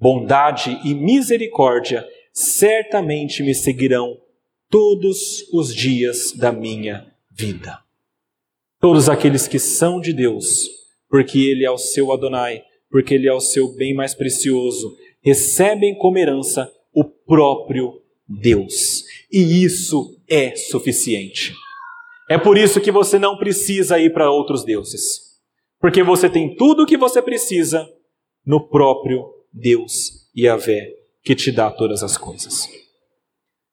Bondade e misericórdia certamente me seguirão todos os dias da minha vida. Todos aqueles que são de Deus, porque Ele é o seu Adonai, porque Ele é o seu bem mais precioso, recebem como herança o próprio Deus. E isso é suficiente. É por isso que você não precisa ir para outros deuses. Porque você tem tudo o que você precisa no próprio Deus Yahvé, que te dá todas as coisas.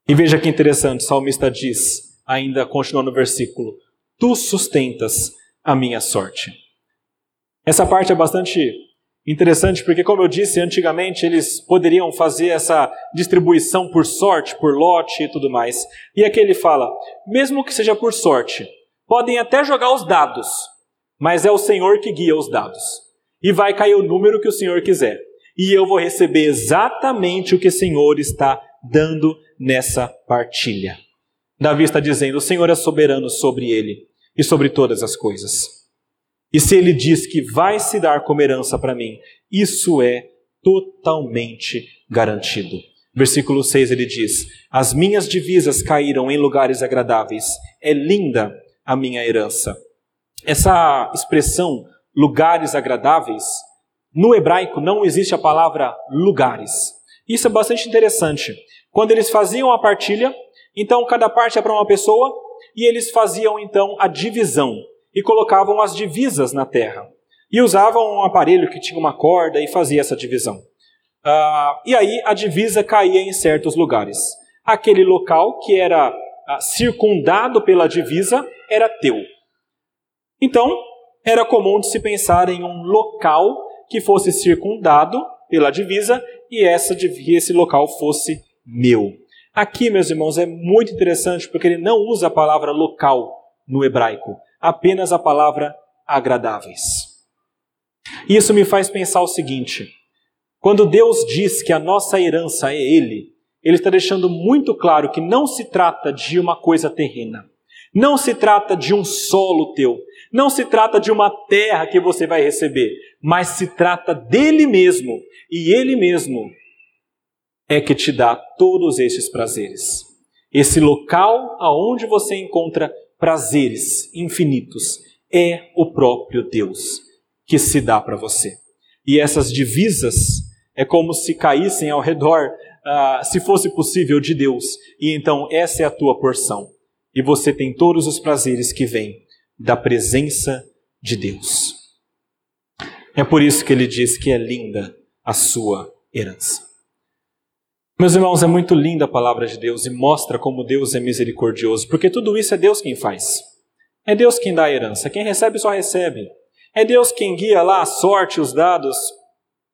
E veja que interessante, o salmista diz, ainda continuando no versículo: Tu sustentas a minha sorte. Essa parte é bastante interessante porque, como eu disse antigamente, eles poderiam fazer essa distribuição por sorte, por lote e tudo mais. E aqui ele fala: mesmo que seja por sorte, podem até jogar os dados, mas é o Senhor que guia os dados. E vai cair o número que o Senhor quiser. E eu vou receber exatamente o que o Senhor está dando nessa partilha. Davi está dizendo: o Senhor é soberano sobre ele e sobre todas as coisas. E se ele diz que vai se dar como herança para mim, isso é totalmente garantido. Versículo 6 ele diz: As minhas divisas caíram em lugares agradáveis, é linda a minha herança. Essa expressão, lugares agradáveis, no hebraico não existe a palavra lugares. Isso é bastante interessante. Quando eles faziam a partilha, então cada parte é para uma pessoa, e eles faziam então a divisão e colocavam as divisas na terra. E usavam um aparelho que tinha uma corda e fazia essa divisão. Uh, e aí a divisa caía em certos lugares. Aquele local que era uh, circundado pela divisa era teu. Então, era comum de se pensar em um local que fosse circundado pela divisa e essa, esse local fosse meu. Aqui, meus irmãos, é muito interessante porque ele não usa a palavra local no hebraico, apenas a palavra agradáveis. Isso me faz pensar o seguinte: quando Deus diz que a nossa herança é Ele, Ele está deixando muito claro que não se trata de uma coisa terrena, não se trata de um solo teu, não se trata de uma terra que você vai receber, mas se trata dele mesmo, e Ele mesmo é que te dá todos esses prazeres. Esse local aonde você encontra prazeres infinitos é o próprio Deus que se dá para você. E essas divisas é como se caíssem ao redor, uh, se fosse possível, de Deus. E então essa é a tua porção. E você tem todos os prazeres que vêm da presença de Deus. É por isso que ele diz que é linda a sua herança. Meus irmãos, é muito linda a palavra de Deus e mostra como Deus é misericordioso, porque tudo isso é Deus quem faz. É Deus quem dá a herança, quem recebe só recebe. É Deus quem guia lá a sorte, os dados.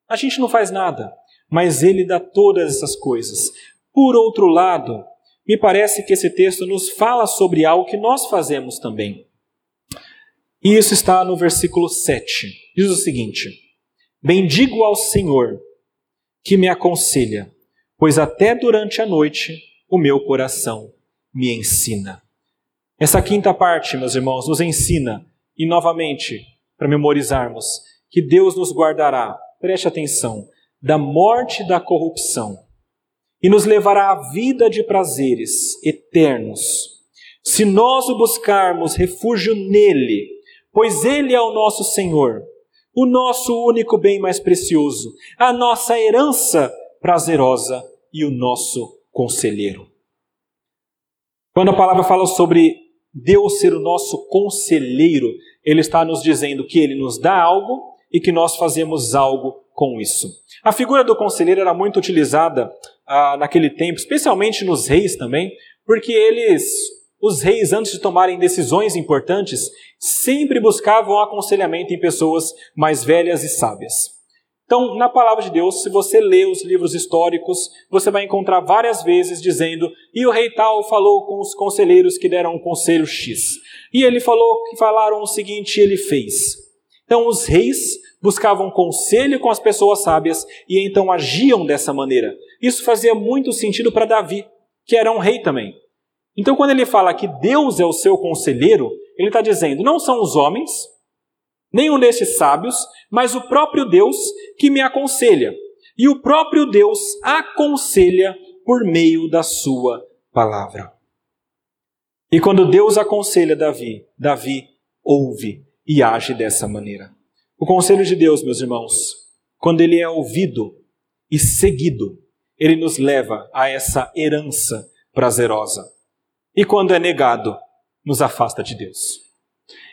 A gente não faz nada, mas Ele dá todas essas coisas. Por outro lado, me parece que esse texto nos fala sobre algo que nós fazemos também. E isso está no versículo 7. Diz o seguinte: Bendigo ao Senhor que me aconselha pois até durante a noite o meu coração me ensina. Essa quinta parte, meus irmãos, nos ensina, e novamente, para memorizarmos, que Deus nos guardará, preste atenção, da morte da corrupção, e nos levará à vida de prazeres eternos. Se nós o buscarmos refúgio nele, pois ele é o nosso Senhor, o nosso único bem mais precioso, a nossa herança prazerosa e o nosso conselheiro. Quando a palavra fala sobre Deus ser o nosso conselheiro, ele está nos dizendo que ele nos dá algo e que nós fazemos algo com isso. A figura do conselheiro era muito utilizada ah, naquele tempo, especialmente nos reis também, porque eles, os reis, antes de tomarem decisões importantes, sempre buscavam aconselhamento em pessoas mais velhas e sábias. Então, na palavra de Deus, se você lê os livros históricos, você vai encontrar várias vezes dizendo: e o rei tal falou com os conselheiros que deram um conselho X. E ele falou que falaram o seguinte, ele fez. Então, os reis buscavam conselho com as pessoas sábias e então agiam dessa maneira. Isso fazia muito sentido para Davi, que era um rei também. Então, quando ele fala que Deus é o seu conselheiro, ele está dizendo: não são os homens, nenhum desses sábios, mas o próprio Deus que me aconselha. E o próprio Deus aconselha por meio da sua palavra. E quando Deus aconselha Davi, Davi ouve e age dessa maneira. O conselho de Deus, meus irmãos, quando ele é ouvido e seguido, ele nos leva a essa herança prazerosa. E quando é negado, nos afasta de Deus.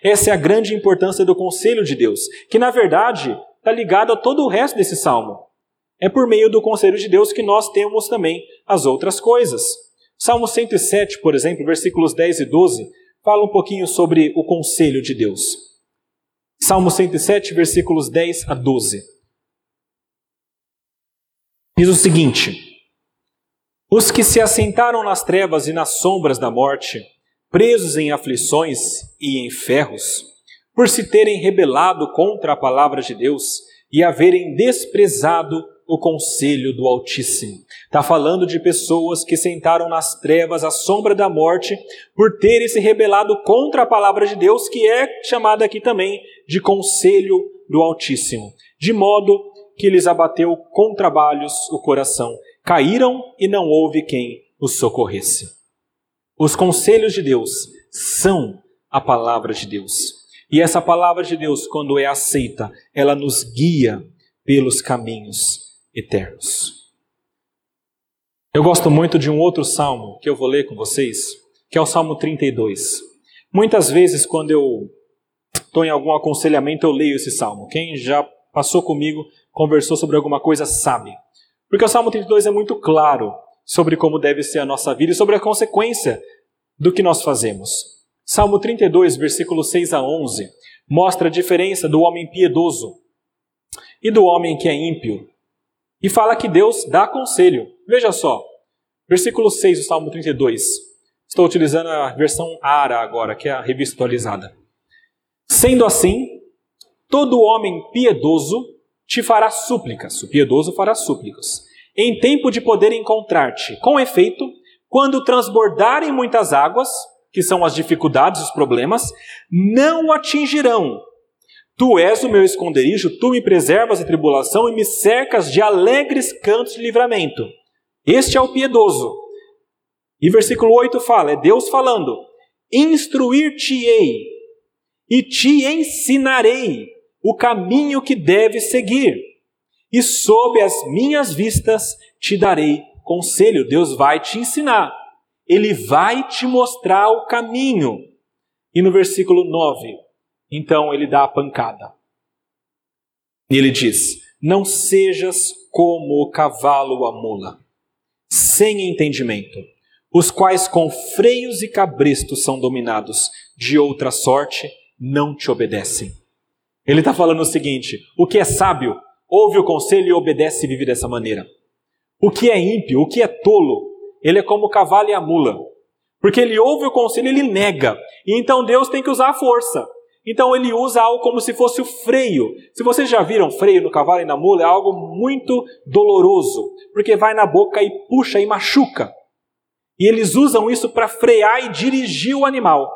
Essa é a grande importância do conselho de Deus, que na verdade está ligado a todo o resto desse salmo. É por meio do conselho de Deus que nós temos também as outras coisas. Salmo 107, por exemplo, versículos 10 e 12, fala um pouquinho sobre o conselho de Deus. Salmo 107, versículos 10 a 12. Diz o seguinte: Os que se assentaram nas trevas e nas sombras da morte, presos em aflições e em ferros, por se terem rebelado contra a palavra de Deus e haverem desprezado o conselho do Altíssimo. Está falando de pessoas que sentaram nas trevas à sombra da morte por terem se rebelado contra a palavra de Deus, que é chamada aqui também de conselho do Altíssimo, de modo que lhes abateu com trabalhos o coração. Caíram e não houve quem os socorresse. Os conselhos de Deus são a palavra de Deus. E essa palavra de Deus, quando é aceita, ela nos guia pelos caminhos eternos. Eu gosto muito de um outro salmo que eu vou ler com vocês, que é o Salmo 32. Muitas vezes, quando eu estou em algum aconselhamento, eu leio esse salmo. Quem já passou comigo, conversou sobre alguma coisa, sabe. Porque o Salmo 32 é muito claro sobre como deve ser a nossa vida e sobre a consequência do que nós fazemos. Salmo 32, versículos 6 a 11, mostra a diferença do homem piedoso e do homem que é ímpio e fala que Deus dá conselho. Veja só, versículo 6 do Salmo 32. Estou utilizando a versão ARA agora, que é a revista atualizada. Sendo assim, todo homem piedoso te fará súplicas, o piedoso fará súplicas, em tempo de poder encontrar-te. Com efeito, quando transbordarem muitas águas, que são as dificuldades, os problemas, não o atingirão, Tu és o meu esconderijo, tu me preservas da tribulação e me cercas de alegres cantos de livramento. Este é o piedoso. E versículo 8 fala, é Deus falando: Instruir-te-ei e te ensinarei o caminho que deves seguir, e sob as minhas vistas te darei conselho. Deus vai te ensinar, ele vai te mostrar o caminho. E no versículo 9, então ele dá a pancada. E ele diz: Não sejas como o cavalo a mula, sem entendimento, os quais com freios e cabrestos são dominados, de outra sorte não te obedecem. Ele está falando o seguinte: o que é sábio, ouve o conselho e obedece e vive dessa maneira. O que é ímpio, o que é tolo, ele é como o cavalo e a mula. Porque ele ouve o conselho e ele nega. E então Deus tem que usar a força. Então ele usa algo como se fosse o freio. Se vocês já viram freio no cavalo e na mula, é algo muito doloroso, porque vai na boca e puxa e machuca. E eles usam isso para frear e dirigir o animal.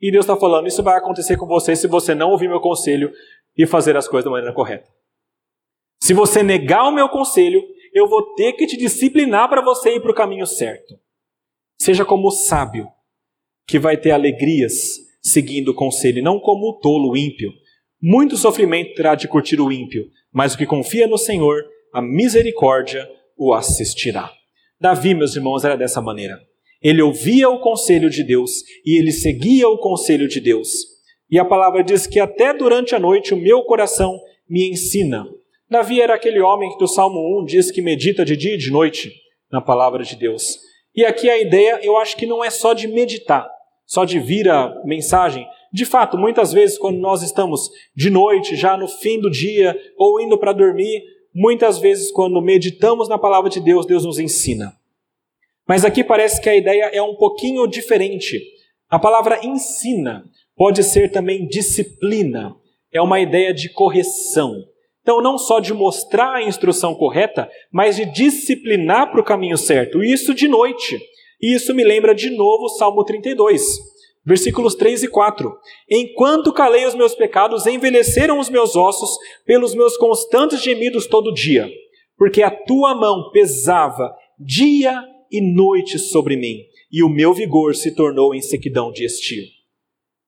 E Deus está falando: isso vai acontecer com você se você não ouvir meu conselho e fazer as coisas da maneira correta. Se você negar o meu conselho, eu vou ter que te disciplinar para você ir para o caminho certo. Seja como o sábio, que vai ter alegrias seguindo o conselho, não como o tolo, o ímpio. Muito sofrimento terá de curtir o ímpio, mas o que confia no Senhor, a misericórdia o assistirá. Davi, meus irmãos, era dessa maneira. Ele ouvia o conselho de Deus e ele seguia o conselho de Deus. E a palavra diz que até durante a noite o meu coração me ensina. Davi era aquele homem que do Salmo 1 diz que medita de dia e de noite na palavra de Deus. E aqui a ideia, eu acho que não é só de meditar, só de vir a mensagem. De fato, muitas vezes, quando nós estamos de noite, já no fim do dia, ou indo para dormir, muitas vezes, quando meditamos na palavra de Deus, Deus nos ensina. Mas aqui parece que a ideia é um pouquinho diferente. A palavra ensina pode ser também disciplina, é uma ideia de correção, Então, não só de mostrar a instrução correta, mas de disciplinar para o caminho certo. E isso de noite. E isso me lembra de novo o Salmo 32, versículos 3 e 4. Enquanto calei os meus pecados, envelheceram os meus ossos pelos meus constantes gemidos todo dia, porque a tua mão pesava dia e noite sobre mim, e o meu vigor se tornou em sequidão de estio.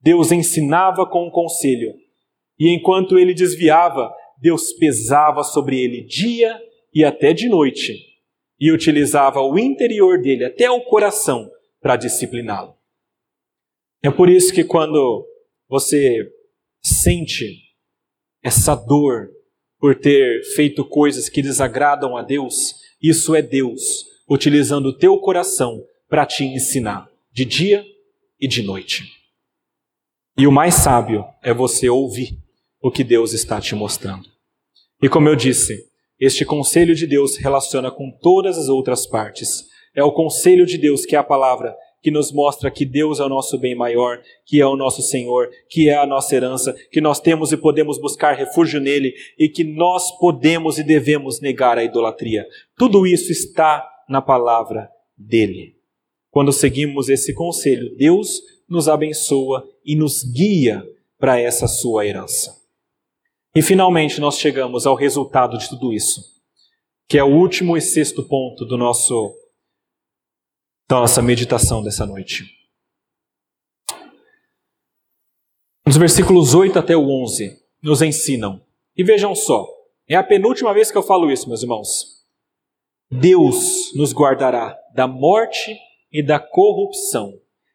Deus ensinava com um conselho, e enquanto ele desviava, Deus pesava sobre ele dia e até de noite, e utilizava o interior dele, até o coração, para discipliná-lo. É por isso que quando você sente essa dor por ter feito coisas que desagradam a Deus, isso é Deus utilizando o teu coração para te ensinar, de dia e de noite. E o mais sábio é você ouvir o que Deus está te mostrando. E como eu disse, este conselho de Deus relaciona com todas as outras partes. É o conselho de Deus que é a palavra que nos mostra que Deus é o nosso bem maior, que é o nosso Senhor, que é a nossa herança, que nós temos e podemos buscar refúgio nele e que nós podemos e devemos negar a idolatria. Tudo isso está na palavra dele. Quando seguimos esse conselho, Deus nos abençoa e nos guia para essa sua herança. E finalmente nós chegamos ao resultado de tudo isso, que é o último e sexto ponto do nosso da nossa meditação dessa noite. Nos versículos 8 até o 11 nos ensinam. E vejam só, é a penúltima vez que eu falo isso, meus irmãos. Deus nos guardará da morte e da corrupção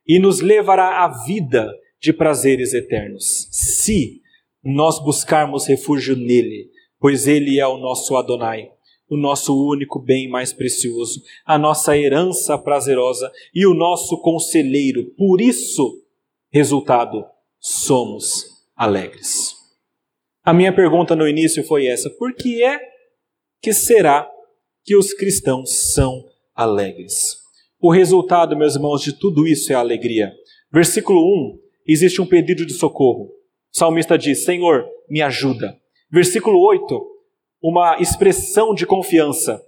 e nos levará à vida de prazeres eternos, se nós buscarmos refúgio nele, pois ele é o nosso Adonai, o nosso único bem mais precioso, a nossa herança prazerosa e o nosso conselheiro. Por isso, resultado, somos alegres. A minha pergunta no início foi essa: por que é que será que os cristãos são alegres? O resultado, meus irmãos, de tudo isso é a alegria. Versículo 1, existe um pedido de socorro. O salmista diz: Senhor, me ajuda. Versículo 8, uma expressão de confiança.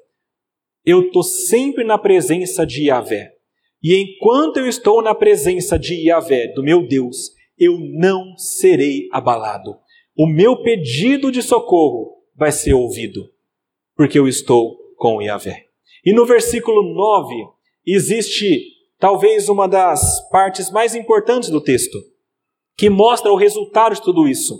Eu estou sempre na presença de Yahvé. E enquanto eu estou na presença de Yahvé, do meu Deus, eu não serei abalado. O meu pedido de socorro vai ser ouvido, porque eu estou com Yahvé. E no versículo 9, existe talvez uma das partes mais importantes do texto que mostra o resultado de tudo isso,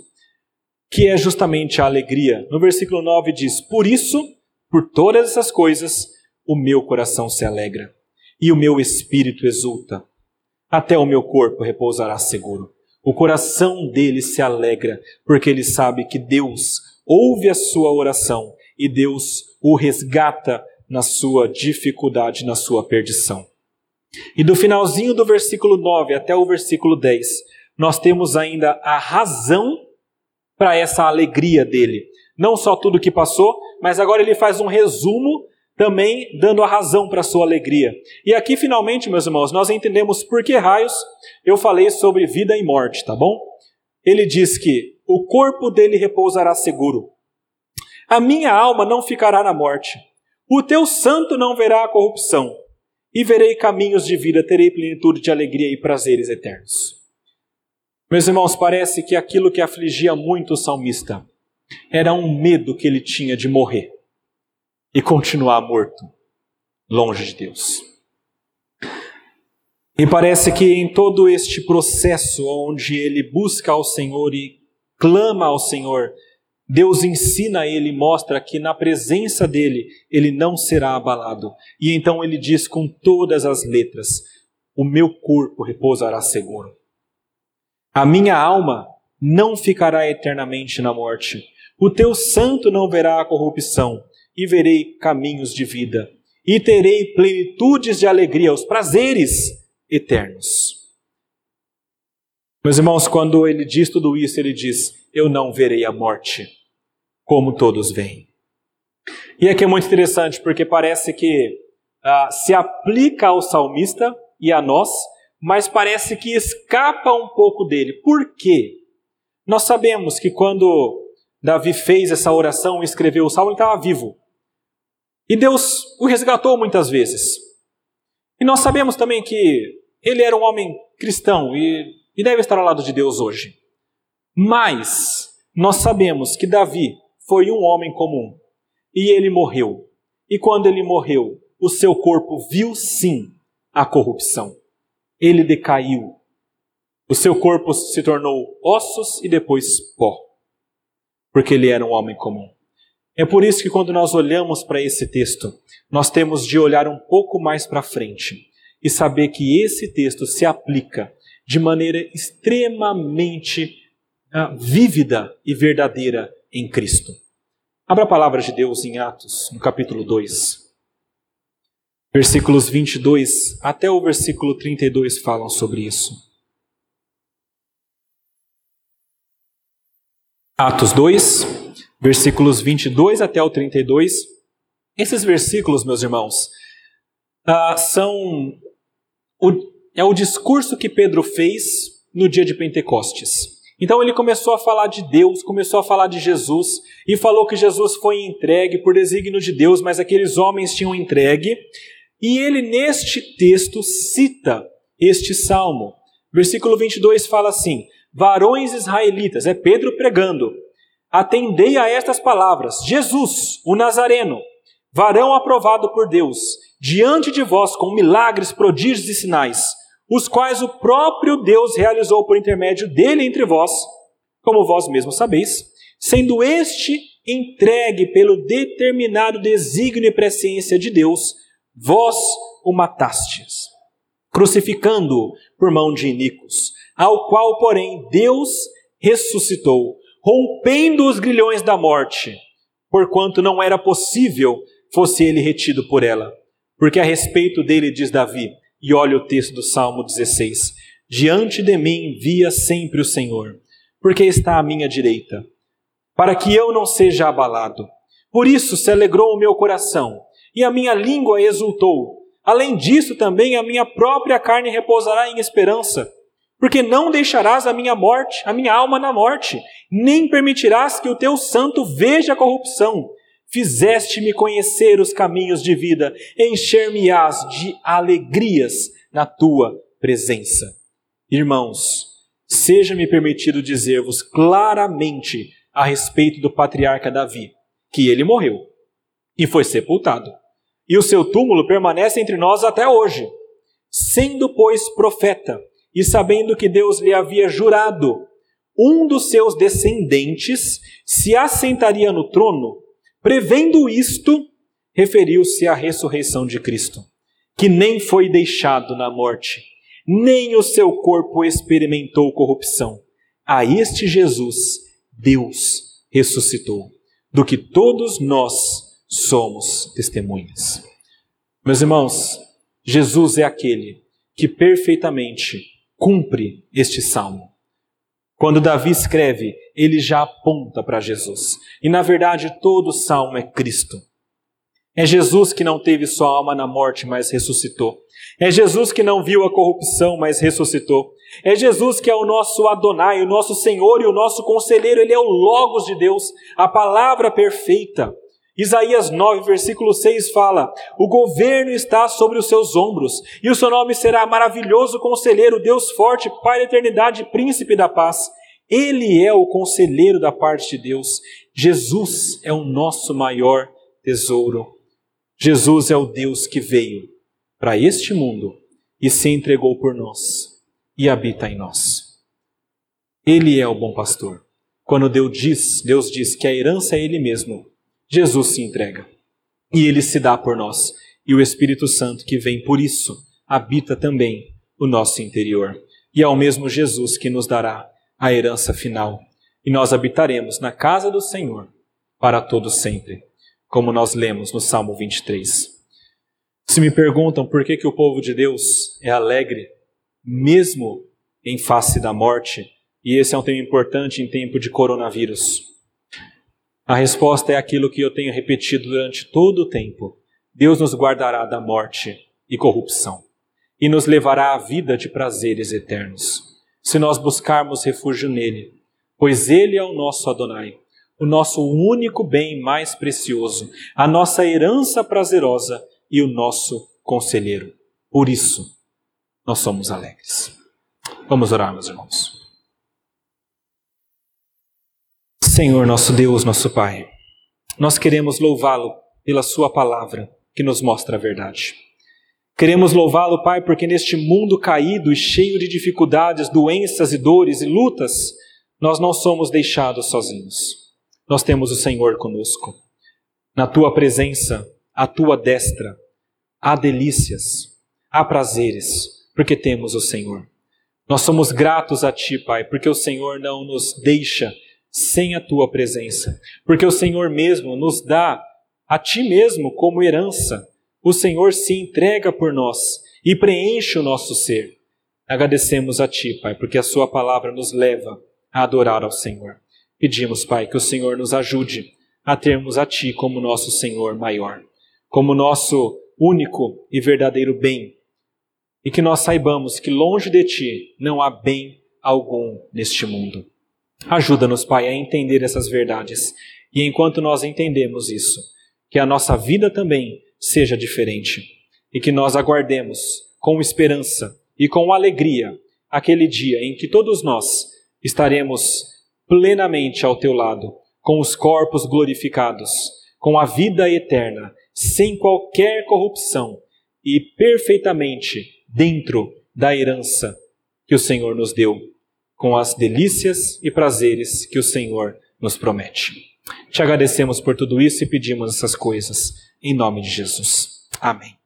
que é justamente a alegria. No versículo 9 diz: Por isso, por todas essas coisas, o meu coração se alegra e o meu espírito exulta. Até o meu corpo repousará seguro. O coração dele se alegra, porque ele sabe que Deus ouve a sua oração e Deus o resgata na sua dificuldade, na sua perdição. E do finalzinho do versículo 9 até o versículo 10, nós temos ainda a razão para essa alegria dele. Não só tudo que passou, mas agora ele faz um resumo também dando a razão para a sua alegria. E aqui finalmente, meus irmãos, nós entendemos por que raios eu falei sobre vida e morte, tá bom? Ele diz que o corpo dele repousará seguro. A minha alma não ficará na morte. O teu santo não verá a corrupção. E verei caminhos de vida, terei plenitude de alegria e prazeres eternos. Meus irmãos, parece que aquilo que afligia muito o salmista era um medo que ele tinha de morrer e continuar morto, longe de Deus. E parece que em todo este processo onde ele busca ao Senhor e clama ao Senhor, Deus ensina a ele, mostra que na presença dele ele não será abalado. E então ele diz com todas as letras: O meu corpo repousará seguro. A minha alma não ficará eternamente na morte. O teu santo não verá a corrupção, e verei caminhos de vida, e terei plenitudes de alegria, os prazeres eternos. Meus irmãos, quando ele diz tudo isso, ele diz: Eu não verei a morte, como todos veem. E aqui é muito interessante, porque parece que ah, se aplica ao salmista e a nós, mas parece que escapa um pouco dele. Por quê? Nós sabemos que quando Davi fez essa oração e escreveu o salmo, ele estava vivo. E Deus o resgatou muitas vezes. E nós sabemos também que ele era um homem cristão e, e deve estar ao lado de Deus hoje. Mas nós sabemos que Davi foi um homem comum e ele morreu. E quando ele morreu, o seu corpo viu sim a corrupção. Ele decaiu. O seu corpo se tornou ossos e depois pó, porque ele era um homem comum. É por isso que quando nós olhamos para esse texto, nós temos de olhar um pouco mais para frente e saber que esse texto se aplica de maneira extremamente uh, vívida e verdadeira em Cristo. Abra a palavra de Deus em Atos, no capítulo 2. Versículos 22 até o versículo 32 falam sobre isso. Atos 2, versículos 22 até o 32. Esses versículos, meus irmãos, uh, são o, é o discurso que Pedro fez no dia de Pentecostes. Então ele começou a falar de Deus, começou a falar de Jesus e falou que Jesus foi entregue por desígnio de Deus, mas aqueles homens tinham entregue. E ele, neste texto, cita este salmo. Versículo 22 fala assim: Varões israelitas, é Pedro pregando, Atendei a estas palavras: Jesus, o Nazareno, varão aprovado por Deus, diante de vós com milagres, prodígios e sinais, os quais o próprio Deus realizou por intermédio dele entre vós, como vós mesmos sabeis, sendo este entregue pelo determinado desígnio e presciência de Deus, vós o matastes, crucificando-o por mão de iníquos, ao qual, porém, Deus ressuscitou rompendo os grilhões da morte, porquanto não era possível fosse ele retido por ela. Porque a respeito dele diz Davi, e olha o texto do Salmo 16: Diante de mim via sempre o Senhor, porque está à minha direita, para que eu não seja abalado. Por isso se alegrou o meu coração, e a minha língua exultou. Além disso, também a minha própria carne repousará em esperança porque não deixarás a minha morte, a minha alma na morte, nem permitirás que o teu santo veja a corrupção. Fizeste-me conhecer os caminhos de vida, encher-me-ás de alegrias na tua presença. Irmãos, seja-me permitido dizer-vos claramente a respeito do patriarca Davi, que ele morreu e foi sepultado, e o seu túmulo permanece entre nós até hoje. Sendo, pois, profeta, e sabendo que Deus lhe havia jurado, um dos seus descendentes se assentaria no trono, prevendo isto, referiu-se à ressurreição de Cristo, que nem foi deixado na morte, nem o seu corpo experimentou corrupção. A este Jesus, Deus ressuscitou, do que todos nós somos testemunhas. Meus irmãos, Jesus é aquele que perfeitamente cumpre este salmo. Quando Davi escreve, ele já aponta para Jesus. E na verdade, todo salmo é Cristo. É Jesus que não teve sua alma na morte, mas ressuscitou. É Jesus que não viu a corrupção, mas ressuscitou. É Jesus que é o nosso Adonai, o nosso Senhor e o nosso conselheiro. Ele é o Logos de Deus, a palavra perfeita. Isaías 9, versículo 6 fala: O governo está sobre os seus ombros, e o seu nome será maravilhoso conselheiro, Deus forte, Pai da eternidade, príncipe da paz. Ele é o conselheiro da parte de Deus. Jesus é o nosso maior tesouro. Jesus é o Deus que veio para este mundo e se entregou por nós e habita em nós. Ele é o bom pastor. Quando Deus diz, Deus diz que a herança é ele mesmo Jesus se entrega e ele se dá por nós. E o Espírito Santo que vem por isso habita também o nosso interior. E é o mesmo Jesus que nos dará a herança final. E nós habitaremos na casa do Senhor para todo sempre, como nós lemos no Salmo 23. Se me perguntam por que, que o povo de Deus é alegre, mesmo em face da morte, e esse é um tema importante em tempo de coronavírus. A resposta é aquilo que eu tenho repetido durante todo o tempo. Deus nos guardará da morte e corrupção e nos levará à vida de prazeres eternos, se nós buscarmos refúgio nele, pois ele é o nosso Adonai, o nosso único bem mais precioso, a nossa herança prazerosa e o nosso conselheiro. Por isso, nós somos alegres. Vamos orar, meus irmãos. Senhor, nosso Deus, nosso Pai, nós queremos louvá-lo pela Sua palavra que nos mostra a verdade. Queremos louvá-lo, Pai, porque neste mundo caído e cheio de dificuldades, doenças e dores e lutas, nós não somos deixados sozinhos. Nós temos o Senhor conosco. Na tua presença, a tua destra, há delícias, há prazeres, porque temos o Senhor. Nós somos gratos a ti, Pai, porque o Senhor não nos deixa sem a tua presença, porque o Senhor mesmo nos dá a ti mesmo como herança o Senhor se entrega por nós e preenche o nosso ser. Agradecemos a Ti, Pai, porque a Sua palavra nos leva a adorar ao Senhor. Pedimos, Pai, que o Senhor nos ajude a termos a Ti como nosso Senhor maior, como nosso único e verdadeiro bem, e que nós saibamos que longe de Ti não há bem algum neste mundo. Ajuda-nos, Pai, a entender essas verdades, e enquanto nós entendemos isso, que a nossa vida também seja diferente. E que nós aguardemos com esperança e com alegria aquele dia em que todos nós estaremos plenamente ao teu lado, com os corpos glorificados, com a vida eterna, sem qualquer corrupção e perfeitamente dentro da herança que o Senhor nos deu, com as delícias e prazeres que o Senhor nos promete. Te agradecemos por tudo isso e pedimos essas coisas em nome de Jesus. Amém.